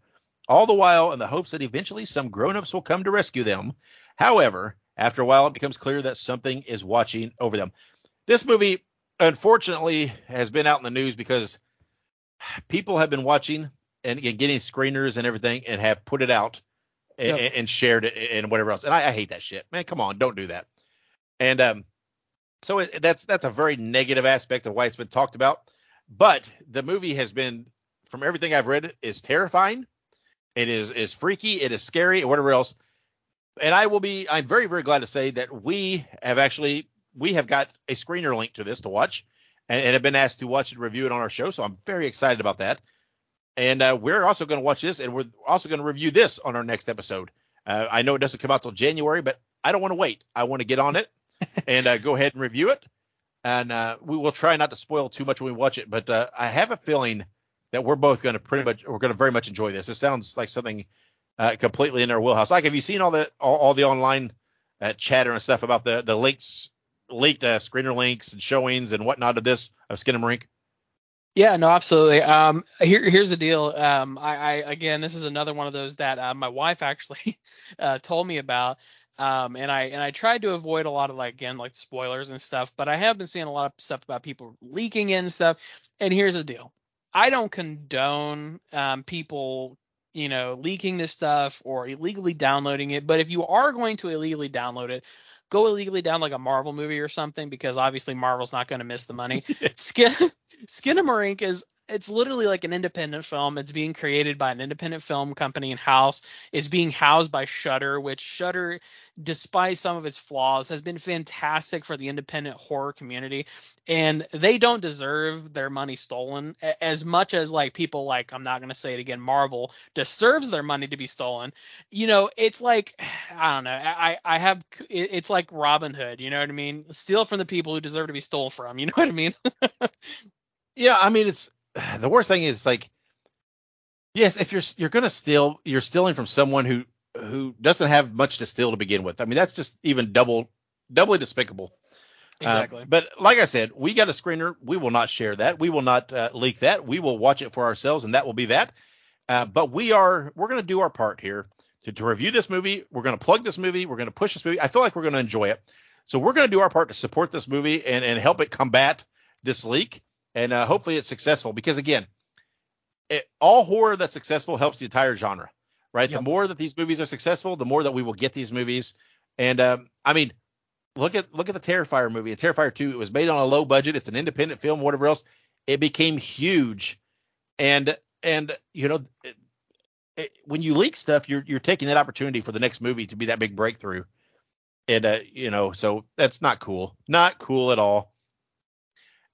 All the while in the hopes that eventually some grown-ups will come to rescue them. However, after a while it becomes clear that something is watching over them. This movie unfortunately has been out in the news because people have been watching and, and getting screeners and everything and have put it out and, Yep. and shared it and whatever else. And I, I hate that shit, man. Come on, don't do that. And um, so it, that's that's a very negative aspect of why it's been talked about. But the movie has been, from everything I've read, is terrifying. It is is freaky. It is scary and whatever else. And I will be. I'm very very glad to say that we have actually we have got a screener link to this to watch, and, and have been asked to watch and review it on our show. So I'm very excited about that. And uh, we're also going to watch this, and we're also going to review this on our next episode. Uh, I know it doesn't come out till January, but I don't want to wait. I want to get on it (laughs) and uh, go ahead and review it. And uh, we will try not to spoil too much when we watch it, but uh, I have a feeling that we're both going to pretty much we're going to very much enjoy this. It sounds like something uh, completely in our wheelhouse. Like, have you seen all the all, all the online uh, chatter and stuff about the the links leaked uh, screener links and showings and whatnot of this of Skinamarink? Yeah, no, absolutely. Um, here, here's the deal. Um, I, I, again, this is another one of those that uh, my wife actually (laughs) uh, told me about. Um, and I and I tried to avoid a lot of like again like spoilers and stuff, but I have been seeing a lot of stuff about people leaking in stuff. And here's the deal: I don't condone um, people, you know, leaking this stuff or illegally downloading it. But if you are going to illegally download it, go illegally down like a Marvel movie or something because obviously Marvel's not going to miss the money. (laughs) Skin (laughs) Skinamarink is it's literally like an independent film. It's being created by an independent film company in house. It's being housed by Shudder, which Shudder, despite some of its flaws, has been fantastic for the independent horror community. And they don't deserve their money stolen as much as like people like I'm not gonna say it again. Marvel deserves their money to be stolen. You know, it's like (sighs) I don't know. I I have it's like Robin Hood. You know what I mean? Steal from the people who deserve to be stole from. You know what I mean? (laughs) Yeah, I mean it's the worst thing is like yes, if you're you're gonna steal, you're stealing from someone who who doesn't have much to steal to begin with. I mean that's just even double doubly despicable. Uh, Exactly. but like I said, we got a screener. We will not share that. We will not uh, leak that. We will watch it for ourselves, and that will be that. Uh, but we are we're going to do our part here to, to review this movie. We're going to plug this movie. We're going to push this movie. I feel like we're going to enjoy it. So we're going to do our part to support this movie and, and help it combat this leak. And uh, hopefully it's successful because again, it, all horror that's successful helps the entire genre, right? Yep. The more that these movies are successful, the more that we will get these movies. And um, I mean, look at look at the Terrifier movie. Terrifier 2, it was made on a low budget. It's an independent film, whatever else. It became huge, and and you know, it, it, when you leak stuff, you're you're taking that opportunity for the next movie to be that big breakthrough. And uh, you know, so that's not cool. Not cool at all.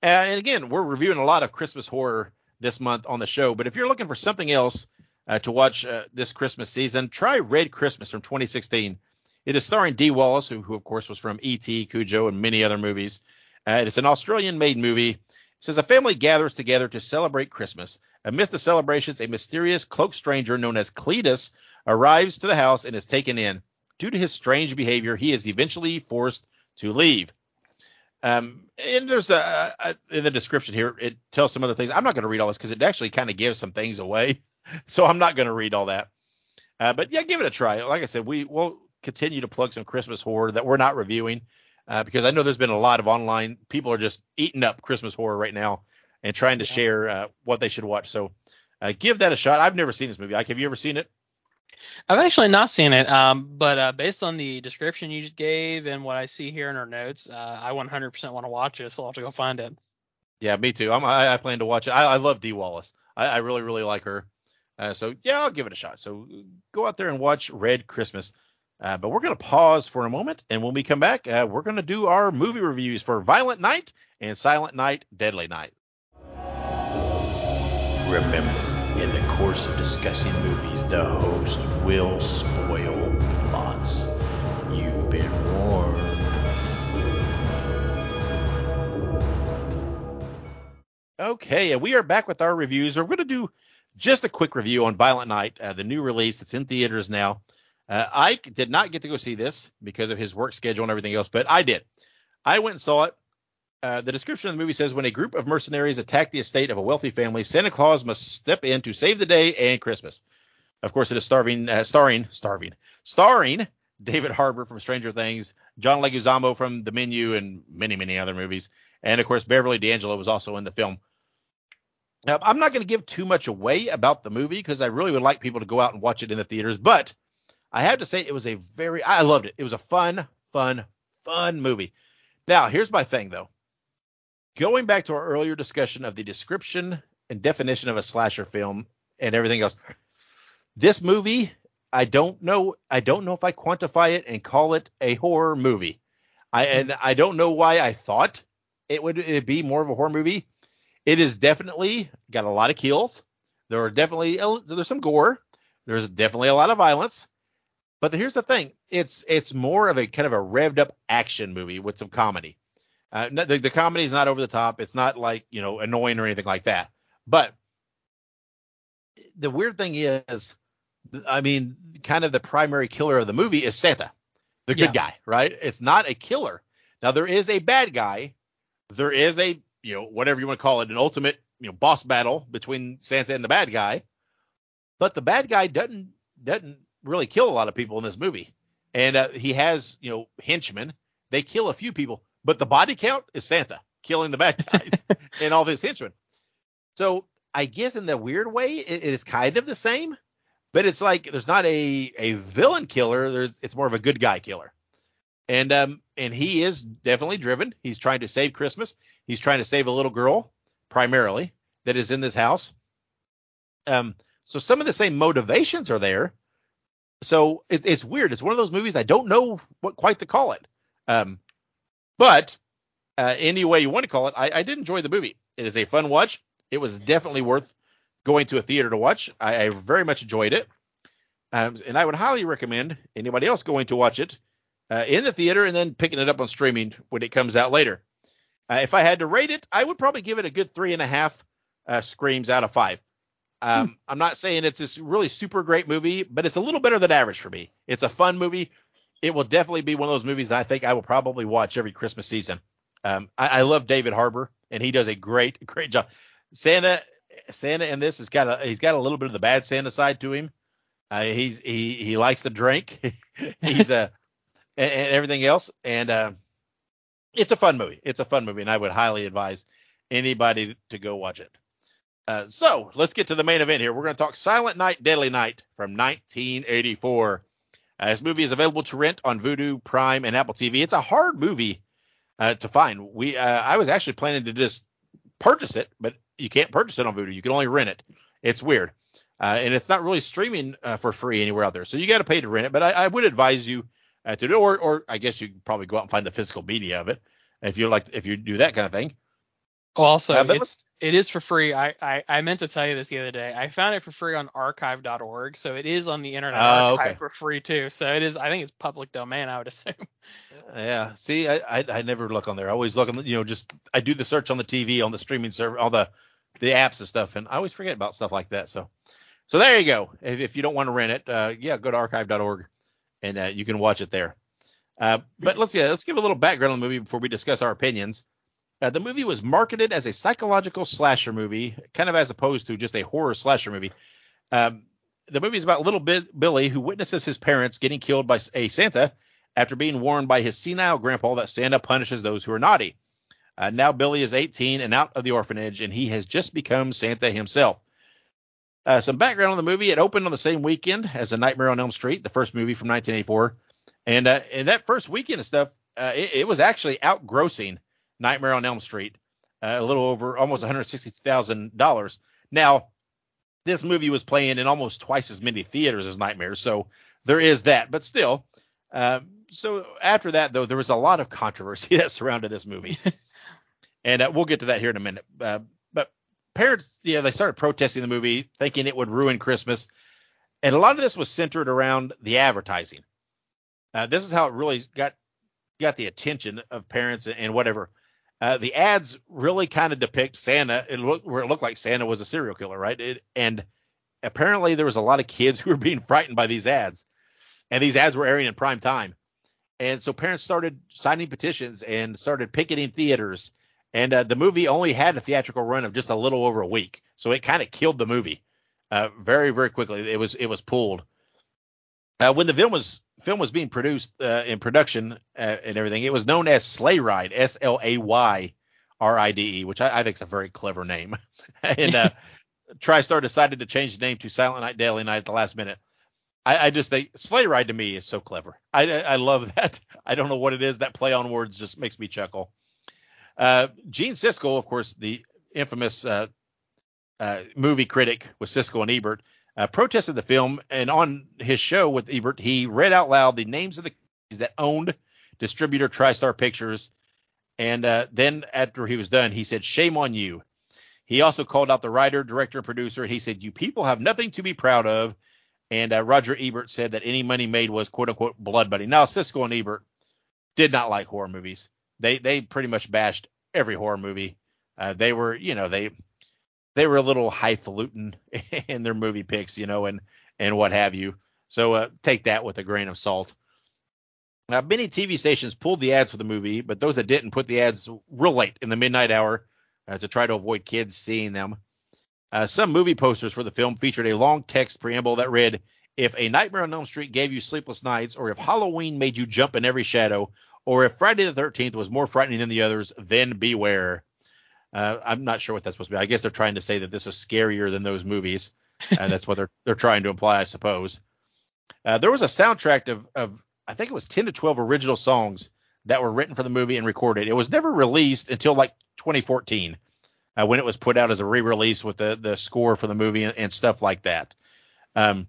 Uh, and again, we're reviewing a lot of Christmas horror this month on the show. But if you're looking for something else uh, to watch uh, this Christmas season, try Red Christmas from 2016. It is starring Dee Wallace, who, who of course was from E.T., Cujo, and many other movies. Uh, it's an Australian-made movie. It says a family gathers together to celebrate Christmas. Amidst the celebrations, a mysterious cloaked stranger known as Cletus arrives to the house and is taken in. Due to his strange behavior, he is eventually forced to leave. Um, and there's a, a in the description here, it tells some other things. I'm not going to read all this because it actually kind of gives some things away, (laughs) so I'm not going to read all that. Uh, but yeah, give it a try. Like I said, we will continue to plug some Christmas horror that we're not reviewing uh, because I know there's been a lot of online people are just eating up Christmas horror right now and trying to Yeah. share uh, what they should watch. So uh, give that a shot. I've never seen this movie. Like, have you ever seen it? I've actually not seen it, um, but uh, based on the description you just gave and what I see here in our notes, uh, I 100% want to watch it, so I'll have to go find it. Yeah, me too. I'm, I, I plan to watch it. I, I love Dee Wallace. I, I really, really like her. Uh, so yeah, I'll give it a shot. So go out there and watch Red Christmas. Uh, but we're going to pause for a moment, and when we come back, uh, we're going to do our movie reviews for Violent Night and Silent Night, Deadly Night. Remember, in the course of discussing movies, the host will spoil plots. You've been warned. Okay, and we are back with our reviews. We're going to do just a quick review on Violent Night, uh, the new release that's in theaters now. Uh, Ike did not get to go see this because of his work schedule and everything else, but I did. I went and saw it. Uh, the description of the movie says when a group of mercenaries attack the estate of a wealthy family, Santa Claus must step in to save the day and Christmas. Of course, it is starving, uh, starring, starving, starring David Harbour from Stranger Things, John Leguizamo from The Menu, and many, many other movies. And of course, Beverly D'Angelo was also in the film. Now, I'm not going to give too much away about the movie because I really would like people to go out and watch it in the theaters. But I have to say, it was a very, I loved it. It was a fun, fun, fun movie. Now, here's my thing though. Going back to our earlier discussion of the description and definition of a slasher film and everything else, this movie, I don't know, I don't know if I quantify it and call it a horror movie. I mm-hmm. and I don't know why I thought it would it'd be more of a horror movie. It is definitely got a lot of kills. There are definitely there's some gore. There's definitely a lot of violence. But here's the thing: it's it's more of a kind of a revved up action movie with some comedy. Uh, the, the comedy is not over the top. It's not like you know annoying or anything like that. But the weird thing is, I mean, kind of the primary killer of the movie is Santa, the good Yeah. guy, right? It's not a killer. Now there is a bad guy. There is a you know whatever you want to call it, an ultimate you know boss battle between Santa and the bad guy. But the bad guy doesn't doesn't really kill a lot of people in this movie, and uh, he has you know henchmen. They kill a few people, but the body count is Santa killing the bad guys (laughs) and all of his henchmen. So I guess in the weird way, it, it is kind of the same, but it's like there's not a a villain killer. There's it's more of a good guy killer, and um and he is definitely driven. He's trying to save Christmas. He's trying to save a little girl primarily that is in this house. Um, so some of the same motivations are there. So it, it's weird. It's one of those movies I don't know what quite to call it. Um, but uh, any way you want to call it, I, I did enjoy the movie. It is a fun watch. It was definitely worth going to a theater to watch. I, I very much enjoyed it, um, and I would highly recommend anybody else going to watch it uh, in the theater and then picking it up on streaming when it comes out later. Uh, if I had to rate it, I would probably give it a good three and a half uh, screams out of five. Um, hmm. I'm not saying it's this really super great movie, but it's a little better than average for me. It's a fun movie. It will definitely be one of those movies that I think I will probably watch every Christmas season. Um, I, I, love David Harbour, and he does a great, (laughs) great job. Santa, Santa in this has got a he's got a little bit of the bad Santa side to him. Uh, he's he he likes to drink. (laughs) he's a uh, (laughs) and, and, everything else, and uh, it's a fun movie. It's a fun movie, and I would highly advise anybody to go watch it. Uh, so let's get to the main event here. We're going to talk Silent Night, Deadly Night from 1984. Uh, this movie is available to rent on Vudu, Prime, and Apple TV. It's a hard movie uh, to find. We uh, I was actually planning to just purchase it, but you can't purchase it on Vudu. You can only rent it. It's weird, uh, and it's not really streaming uh, for free anywhere out there. So you got to pay to rent it. But I, I would advise you uh, to do, or or I guess you probably go out and find the physical media of it if you like if you do that kind of thing. Oh, also, it's it is for free. I, I I meant to tell you this the other day. I found it for free on archive.org, so it is on the internet oh, archive okay. for free too. So it is. I think it's public domain. I would (laughs) assume. Yeah. See, I, I, I never look on there. I always look on, you know, just I do the search on the TV, on the streaming server, all the the apps and stuff, and I always forget about stuff like that. So, so there you go. If, if you don't want to rent it, uh, yeah, go to archive.org, and uh, you can watch it there. Uh, but let's yeah, let's give a little background on the movie before we discuss our opinions. Uh, the movie was marketed as a psychological slasher movie, kind of as opposed to just a horror slasher movie. Um, the movie is about little Billy who witnesses his parents getting killed by a Santa after being warned by his senile grandpa that Santa punishes those who are naughty. Uh, now Billy is 18 and out of the orphanage, and he has just become Santa himself. Uh, some background on the movie: it opened on the same weekend as A Nightmare on Elm Street, the first movie from 1984, and uh, in that first weekend of stuff, uh, it, it, was actually outgrossing Nightmare on Elm Street, uh, a little over almost 160 thousand dollars. Now, this movie was playing in almost twice as many theaters as Nightmare, so there is that. But still, um, so after that though, there was a lot of controversy (laughs) that surrounded this movie, (laughs) and uh, we'll get to that here in a minute. Uh, but parents, yeah, they started protesting the movie, thinking it would ruin Christmas, and a lot of this was centered around the advertising. Uh, this is how it really got got the attention of parents and, and whatever. Uh, the ads really kind of depict Santa. It looked where it looked like Santa was a serial killer, right? It, and apparently there was a lot of kids (laughs) who were being frightened by these ads, and these ads were airing in prime time. And so parents started signing petitions and started picketing theaters. And uh, the movie only had a theatrical run of just a little over a week, so it kind of killed the movie uh, very, very quickly. It was it was pulled. Uh, when the film was film was being produced uh, in production uh, and everything, it was known as Slay Ride, S L A Y R I D E, which I, I, think is a very clever name. (laughs) and uh, (laughs) TriStar decided to change the name to Silent Night, Deadly Night at the last minute. I, I just think Slay Ride to me is so clever. I, I love (laughs) that. I don't know what it is. That play on words just makes me chuckle. Uh, Gene Siskel, of course, the infamous uh, uh, movie critic with Siskel and Ebert, uh, protested the film, and on his show with Ebert, he read out loud the names of the that owned distributor TriStar Pictures, and uh, then after he was done, he said, "Shame on you." He also called out the writer, director, and producer, and he said, "You people have nothing to be proud of." And uh, Roger Ebert said that any money made was "quote unquote" blood money. Now Siskel and Ebert did not like horror movies. They they pretty much bashed every horror movie. Uh, they were, you know, they they were a little highfalutin (laughs) in their movie picks, you know, and and what have you. So uh, take that with a grain of salt. Now, many TV stations pulled the ads for the movie, but those that didn't put the ads real late in the midnight hour uh, to try to avoid kids seeing them. Uh, some movie posters for the film featured a long text preamble that read, "If A Nightmare on Elm Street gave you sleepless nights, or if Halloween made you jump in every shadow, or if Friday the 13th was more frightening than the others, then beware." Uh, I'm not sure what that's supposed to be. I guess they're trying to say that this is scarier than those movies, and that's what they're (laughs) they're trying to imply, I suppose. Uh, there was a soundtrack of, of I think it was 10 to 12 original songs that were written for the movie and recorded. It was never released until like 2014 uh, when it was put out as a re-release with the the score for the movie and, and stuff like that. Um,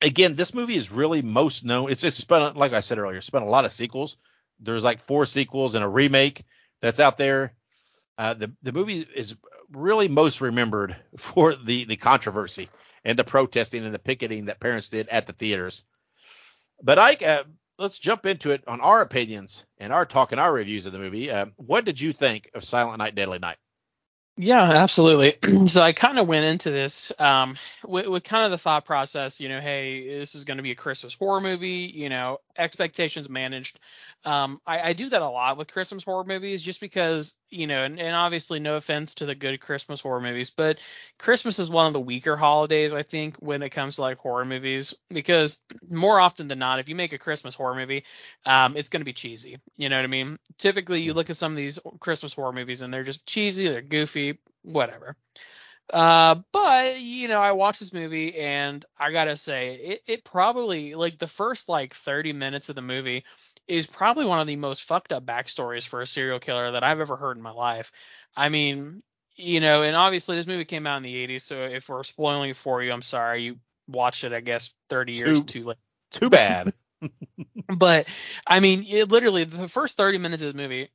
again, this movie is really most known. It's it's spent like I said earlier, spent a lot of sequels. There's like four sequels and a remake that's out there. Uh, the the movie is really most remembered (laughs) for the the controversy and the protesting and the picketing that parents did at the theaters. But I, uh, let's jump into it on our opinions and our talk and our reviews of the movie. Uh, what did you think of Silent Night, Deadly Night? Yeah, absolutely. (clears throat) so I kind of went into this um, with, with, kind of the thought process, you know, hey, this is going to be a Christmas horror movie, you know, expectations managed. Um, I, I, do that a lot with Christmas horror movies just because, you know, and, and, obviously no offense to the good Christmas horror movies, but Christmas is one of the weaker holidays, I think, when it comes to like horror movies, because more often than not, if you make a Christmas horror movie, um, it's going to be cheesy. You know what I mean? Typically, you look at some of these Christmas horror movies and they're just cheesy, they're goofy, whatever. Uh, but you know, I watched this movie and I gotta say, it, it probably like the first like 30 minutes of the movie is probably one of the most fucked up backstories for a serial killer that I've ever heard in my life. I mean, you know, and obviously this movie came out in the 80s, so if we're spoiling it for you, I'm sorry. You watched it, I guess, 30 years too, too late. Too bad. (laughs) (laughs) but I mean, it literally the first 30 minutes of the movie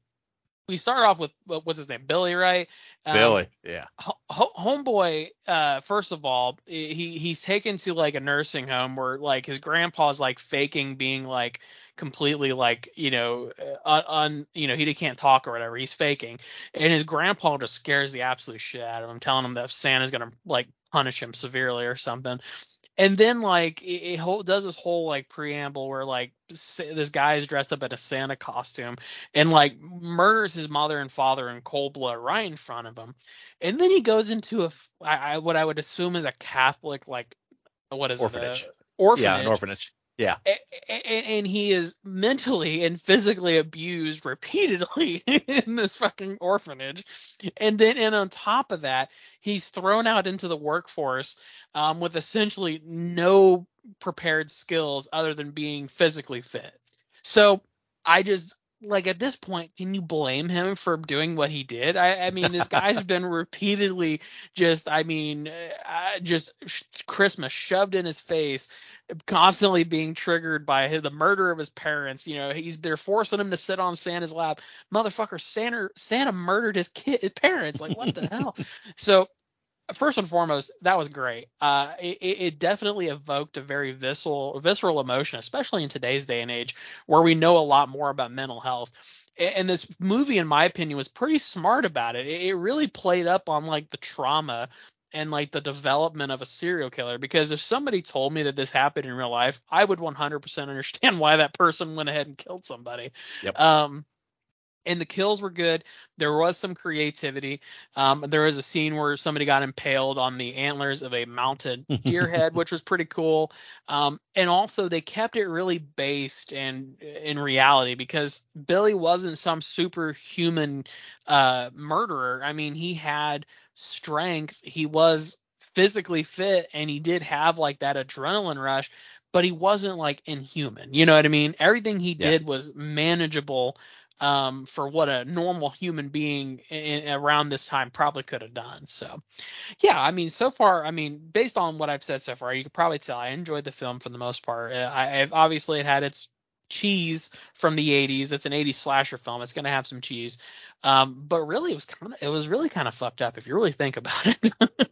we start off with what's his name, Billy, right? Um, Billy, yeah. Ho- homeboy, uh, first of all, he he's taken to like a nursing home where like his grandpa's like faking being like completely like you know uh, un, you know he can't talk or whatever. He's faking. And his grandpa just scares the absolute shit out of him telling him that santa's gonna like punish him severely or something. And then like it, it does this whole like preamble where like this guy is dressed up in a Santa costume and like murders his mother and father in cold blood right in front of him, and then he goes into a I, I what I would assume is a Catholic like what is orphanage. it orphanage. Yeah an orphanage yeah. And, and, he is mentally and physically abused repeatedly (laughs) in this fucking orphanage. And then, and on top of that, he's thrown out into the workforce um, with essentially no prepared skills other than being physically fit. So I just, like at this point, can you blame him for doing what he did? I, I mean, this guy's been (laughs) repeatedly just, I mean, uh, just Christmas shoved in his face, constantly being triggered by his, the murder of his parents. You know, he's they're forcing him to sit on Santa's lap. Motherfucker, Santa Santa murdered his kid, his parents. Like what the hell? (laughs) So first and foremost, that was great. Uh, it, it, definitely evoked a very visceral, visceral emotion, especially in today's day and age, where we know a lot more about mental health. And this movie, in my opinion, was pretty smart about it. It really played up on like the trauma and like the development of a serial killer. Because if somebody told me that this happened in real life, I would 100% understand (laughs) why that person went ahead and killed somebody. Yep. Um, and the kills were good. There was some creativity. Um, there was a scene where somebody got impaled on the antlers of a mounted (laughs) deer head, which was pretty cool. Um, and also they kept it really based and in reality because Billy wasn't some superhuman uh, murderer. I mean, he had strength. He was physically fit, and he did have like that adrenaline rush but he wasn't like inhuman. You know what I mean? Everything he yeah. did was manageable um, for what a normal human being in, around this time probably could have done. So, yeah, I mean, so far, I mean, based on what I've said so far, you could probably tell I enjoyed the film for the most part. Uh, I, I've obviously it had its cheese from the 80s. It's an 80s slasher film. It's going to have some cheese. Um, but really, it was kind of it was really kind of fucked up if you really think about it. (laughs)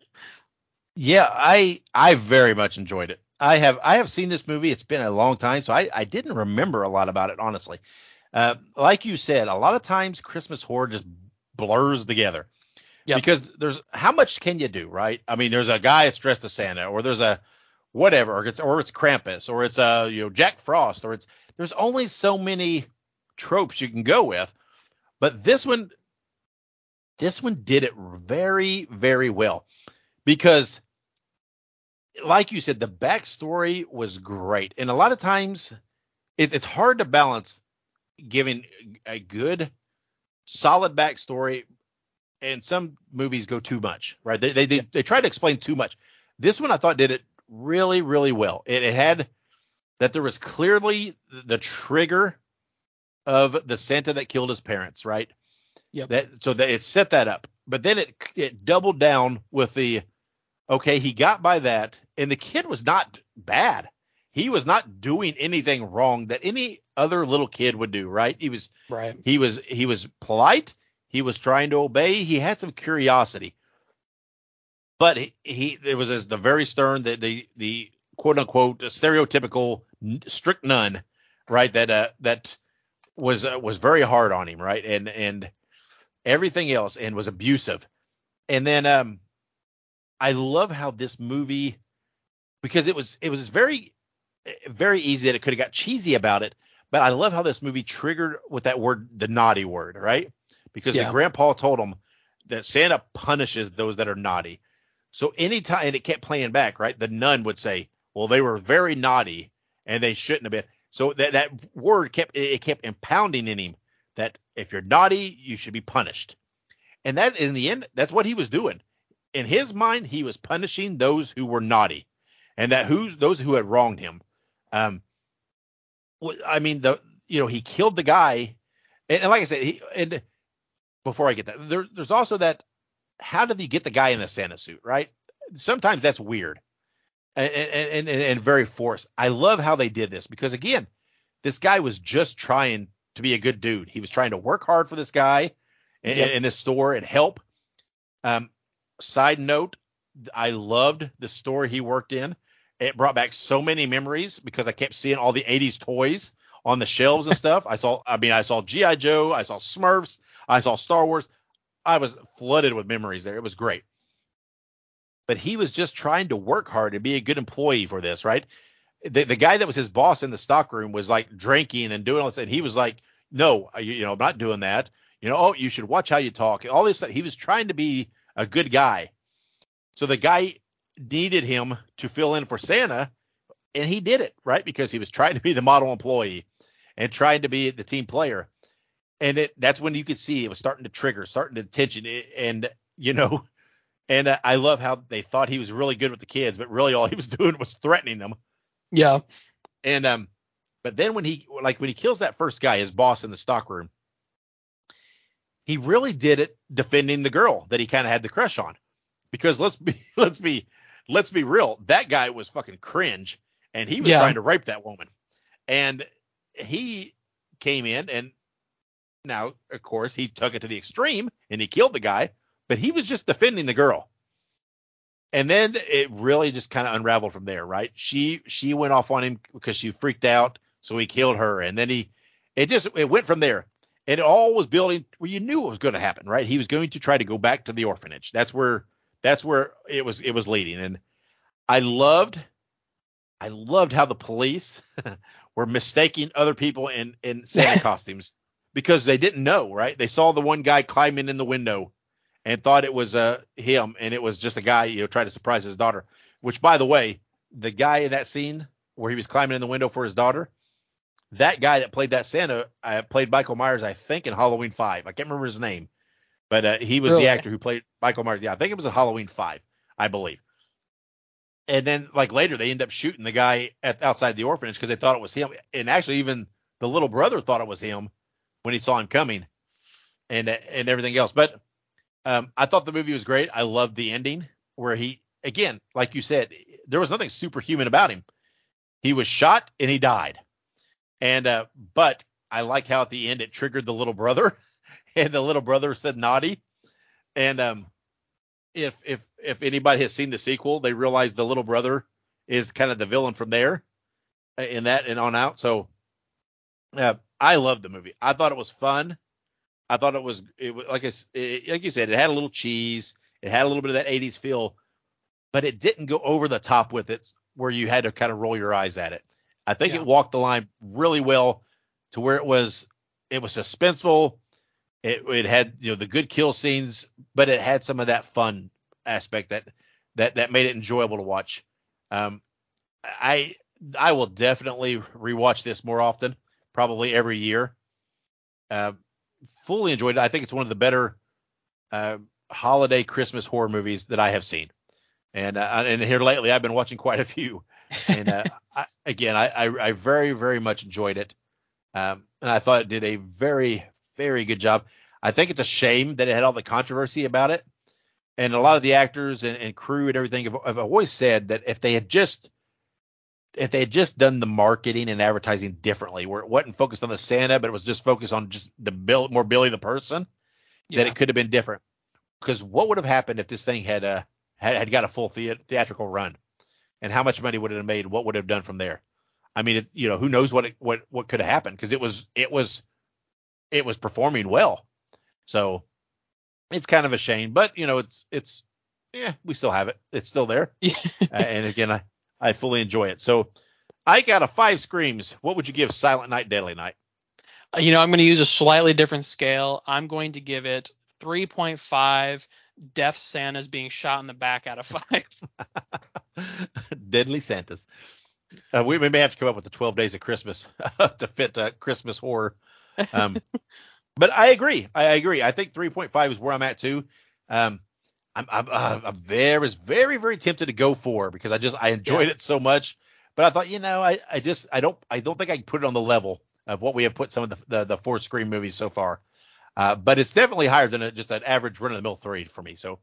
yeah, I I very much enjoyed it. I have I have seen this movie. It's been a long time, so I I didn't remember a lot about it honestly. Uh, like you said, a lot of times Christmas horror just blurs together. Yep. Because there's how much can you do, right? I mean, there's a guy that's dressed as Santa, or there's a whatever, or it's or it's Krampus, or it's a you know Jack Frost, or it's there's only so many tropes you can go with. But this one, this one did it very very well because, like you said, the backstory was great, and a lot of times it, it's hard to balance giving a good, solid backstory, and some movies go too much, right? They they they, they try to explain too much. This one I thought did it really really well. It, it had that there was clearly the trigger of the Santa that killed his parents, right? Yep. That so that it set that up, but then it it doubled down with the okay he got by that, and the kid was not bad he was not doing anything wrong that any other little kid would do, right? He was right. He was he was polite. He was trying to obey. He had some curiosity, but he, he it was as the very stern the the the quote unquote stereotypical strict nun, right? That uh, that was uh, was very hard on him, right? And and everything else, and was abusive. And then um, I love how this movie because it was it was very Eh, very easy that it could have got cheesy about it, but I love how this movie triggered with that word, the naughty word, right? Because Yeah. the grandpa told him that Santa punishes those that are naughty. So anytime, and it kept playing back, right? The nun would say, well, they were very naughty and they shouldn't have been. So that, that word kept, it kept impounding in him that if you're naughty, you should be punished. And that in the end, that's what he was doing. In his mind, he was punishing those who were naughty and that who's those who had wronged him. Um, I mean, the, you know, he killed the guy. And, and like I said, he, and before I get that, there, there's also that, how did he get the guy in the Santa suit, right? Sometimes that's weird and, and, and, and very forced. I love how they did this because again, this guy was just trying to be a good dude. He was trying to work hard for this guy in, Yep. in this store and help. Um, side note, I loved the store he worked in. It brought back so many memories because I kept seeing all the 80s toys on the shelves and (laughs) stuff. I saw, I mean, I saw G.I. Joe, I saw Smurfs, I saw Star Wars. I was flooded with memories there. It was great. But he was just trying to work hard and be a good employee for this, right? The, the guy that was his boss in the stockroom was like drinking and doing all this, and he was like, "No, uh, you, you know, I'm not doing that. You know, oh, you should watch how you talk." All this, stuff. he was trying to be a good guy. So the guy needed him to fill in for Santa, and he did it, right? Because he was trying to be the model employee and trying to be the team player. And it, that's when you could see it was starting to trigger, starting to tension, and you know, (laughs) and I love how they thought he was really good with the kids, but really all he was (laughs) doing was threatening them. Yeah. And um, but then when he like when he kills that first guy, his boss in the stockroom, he really did it defending the girl that he kind of had the crush on. Because let's be (laughs) let's be let's be real, that guy was fucking cringe, and he was Yeah. trying to rape that woman, and he came in and now of course he took it to the extreme and he killed the guy, but he was just defending the girl. And then it really just kind of unraveled from there, right? She she went off on him because she freaked out, so he killed her, and then he it just it went from there. And it all was building where you knew it was going to happen, right? He was going to try to go back to the orphanage. That's where that's where it was it was leading. And I loved I loved how the police (laughs) were mistaking other people in in Santa (laughs) costumes because they didn't know, right? They saw the one guy climbing in the window and thought it was uh him and it was just a guy, you know, trying to surprise his daughter. Which by the way, the guy in that scene where he was climbing in the window for his daughter, that guy that played that Santa uh, played Michael Myers, I think, in Halloween Five. I can't remember his name, but uh, he was Really? the actor who played Michael Myers. Yeah, I think it was in Halloween Five, I believe. And then like later they end up shooting the guy at outside the orphanage because they thought it was him, and actually even the little brother thought it was him when he saw him coming, and and everything else. But um, I thought the movie was great. I loved the ending where he again, like you said, there was nothing superhuman about him. He was shot and he died. And uh, but I like how at the end it triggered the little brother, (laughs) and the little brother said naughty. And um, if if if anybody has seen the sequel, they realize the little brother is kind of the villain from there, uh, in that and on out. So uh, I loved the movie. I thought it was fun. I thought it was it was like I, it, like you said, it had a little cheese. It had a little bit of that 80s feel, but it didn't go over the top with it where you had to kind of roll your eyes at it. I think Yeah. it walked the line really well to where it was it was suspenseful. It, it had you know the good kill scenes, but it had some of that fun aspect that that that made it enjoyable to watch. Um, I I will definitely rewatch this more often, probably every year. Uh, fully enjoyed it. I think it's one of the better uh, holiday Christmas horror movies that I have seen. And uh, and here lately, I've been watching quite a few. And uh, (laughs) I, again, I, I I very very much enjoyed it. Um, and I thought it did a very very good job. I think it's a shame that it had all the controversy about it. And a lot of the actors and, and crew and everything have, have always said that if they had just if they had just done the marketing and advertising differently, where it wasn't focused on the Santa, but it was just focused on just the Bill, more Billy the person, Yeah. that it could have been different. Because what would have happened if this thing had uh had, had got a full thea- theatrical run, and how much money would it have made? What would it have done from there? I mean, it, you know, who knows what it, what what could have happened because it was it was it was performing well. So it's kind of a shame, but you know, it's it's yeah, we still have it. It's still there. (laughs) uh, and again, I I fully enjoy it. So I got a five screams. What would you give Silent Night, Deadly Night? Uh, you know, I'm going to use a slightly different scale. I'm going to give it 3.5 deaf Santas being shot in the back out of five. (laughs) Deadly Santas. Uh, we, we, may have to come up with the 12 days of Christmas (laughs) to fit uh, Christmas horror. Um, but I agree. I agree. I think 3.5 is where I'm at too. Um, I'm, I'm, uh, I'm very, very, very tempted to go for because I just I enjoyed yeah. it so much. But I thought, you know, I, I just I don't I don't think I can put it on the level of what we have put some of the the, the four screen movies so far. Uh, but it's definitely higher than a, just an average run of the mill three for me. So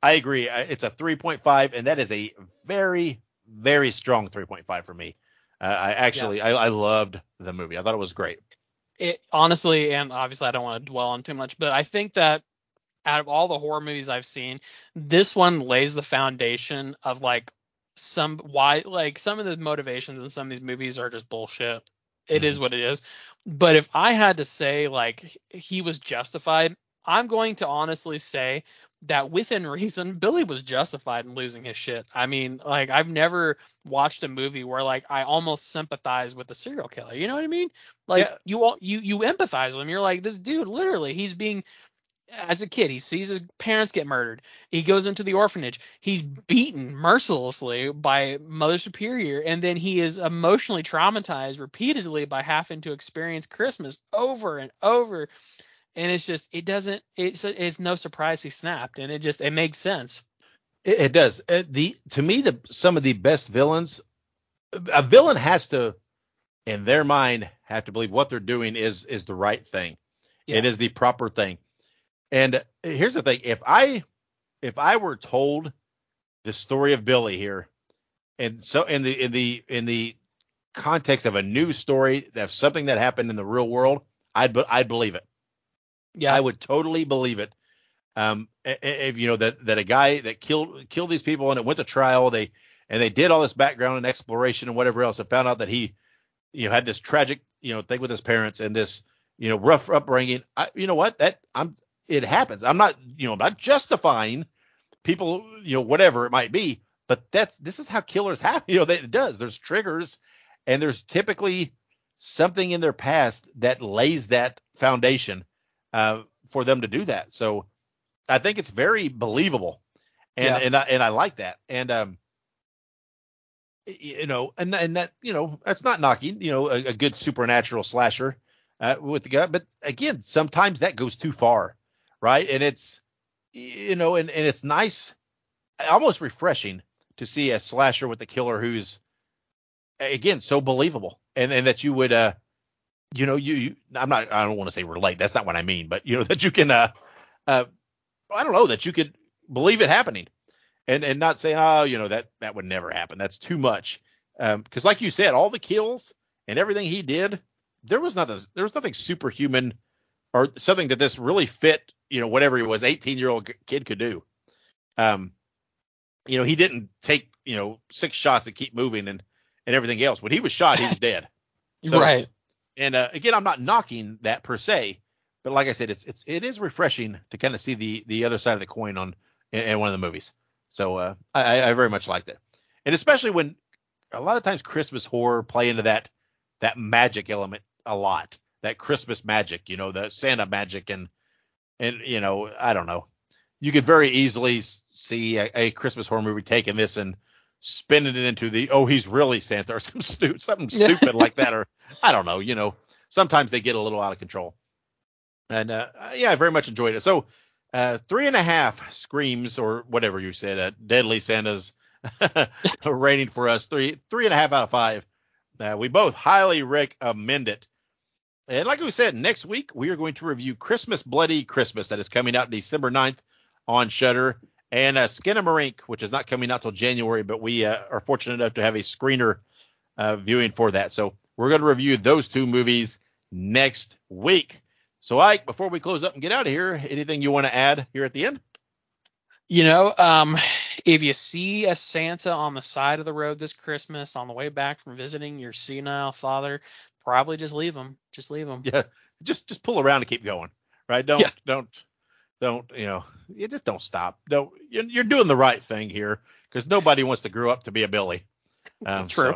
I agree. It's a 3.5, and that is a very very strong 3.5 for me. Uh, I actually yeah. I, I loved the movie. I thought it was great. It honestly, and obviously I don't want to dwell on too much, but I think that out of all the horror movies I've seen, this one lays the foundation of like some why like some of the motivations in some of these movies are just bullshit. It mm-hmm. is what it is. But if I had to say like he was justified, I'm going to honestly say that within (laughs) reason, Billy was justified in losing his shit. I mean, like I've never watched a movie where like I almost sympathize with the serial killer. You know what I mean? Like yeah. you all you you empathize with him. You're like this dude literally he's being as a kid, he sees his parents get murdered. He goes into the orphanage. He's beaten mercilessly by Mother Superior, and then he is emotionally traumatized repeatedly by having to experience Christmas over and over. And it's just, it doesn't, it's, it's no surprise he snapped, and it just, it makes sense. It, it does. Uh, the to me, the some of the best villains, a villain has to, in their mind, have to believe what they're doing is is the right thing. Yeah. It is the proper thing and here's the thing: if I if I were told the story of Billy here, and so in the in the in the context of a news story of something that happened in the real world, I'd I'd believe it. Yeah, I would totally believe it. Um, if you know that that a guy that killed killed these people and it went to trial, they and they did all this background and exploration and whatever else, and found out that he, you know, had this tragic you know thing with his parents and this you know rough upbringing. I, you know what? That I'm it happens. I'm not, you know, not justifying people, you know, whatever it might be, but that's this is how killers happen. (laughs) You know, it does. There's triggers, and there's typically something in their past that lays that foundation uh, for them to do that. So I think it's very believable, and yeah. and I, and I like that. And um, you know, and and that you know that's not knocking, you know, a, a good supernatural slasher uh, with the guy, but again, sometimes that goes too far right? And it's you know, and, and it's nice, almost refreshing to see a slasher with a killer who's again so believable, and and that you would uh you know you, you I'm not I don't want to say relate that's not what I mean, but you know (laughs) that you can uh uh I don't know that you could believe it happening. And and not saying oh you know that that would never happen. That's too much. Because um, like you said all the kills and everything he did there was nothing there was nothing superhuman or something that this really fit you know whatever he was 18 year old kid could do. Um you know he didn't take you know six shots and keep moving and and everything else. When he was shot he was (laughs) dead. So, right and uh, again i'm not knocking that per se but like i said it's it's it is refreshing to kind of see the the other side of the coin on in, in one of the movies so uh, I, I very much liked it and especially when a lot of times christmas horror play into that that magic element a lot that christmas magic you know the santa magic and and you know, I don't know. You could very easily see a, a Christmas horror movie taking this and spinning it into the oh he's really Santa or (laughs) some stu- something stupid like that or I don't know. You know, sometimes they get a little out of control. And uh, yeah, I very much enjoyed it. So uh, three and a half screams or whatever you said, uh, Deadly Santa's (laughs) rating for us three three and a half out of five. Uh, we both highly recommend it. And like we said, next week we are going to review Christmas Bloody Christmas that is coming out December 9th on Shudder, and uh, Skinamarink, which is not coming out till January, but we uh, are fortunate enough to have a screener uh, viewing for that. So we're going to review those two movies next week. So Ike, before we close up and get out of here, anything you want to add here at the end? You know, um, If you see a Santa on the side of the road this Christmas on the way back from visiting your senile father, probably just leave him. Just leave him. Yeah, just just pull around and keep going. Right? Don't Yeah. don't don't you know? You just don't stop. Don't you're, you're doing the right thing here because nobody wants to grow up to be a Billy. (laughs) Um, True.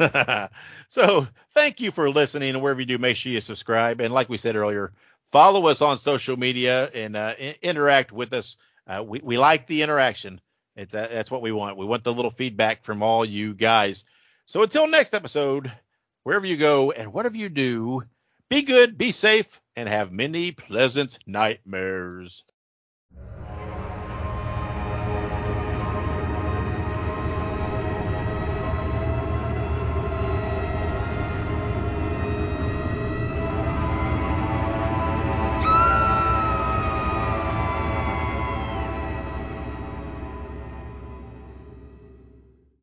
So. (laughs) so thank you for listening, and wherever you do, make sure you subscribe. And like we said earlier, follow us on social media and uh, i- interact with us. Uh, we we like the interaction. It's uh, that's what we want. We want the little feedback from all you guys. So until next episode, wherever you go and whatever you do, be good, be safe, and have many pleasant nightmares.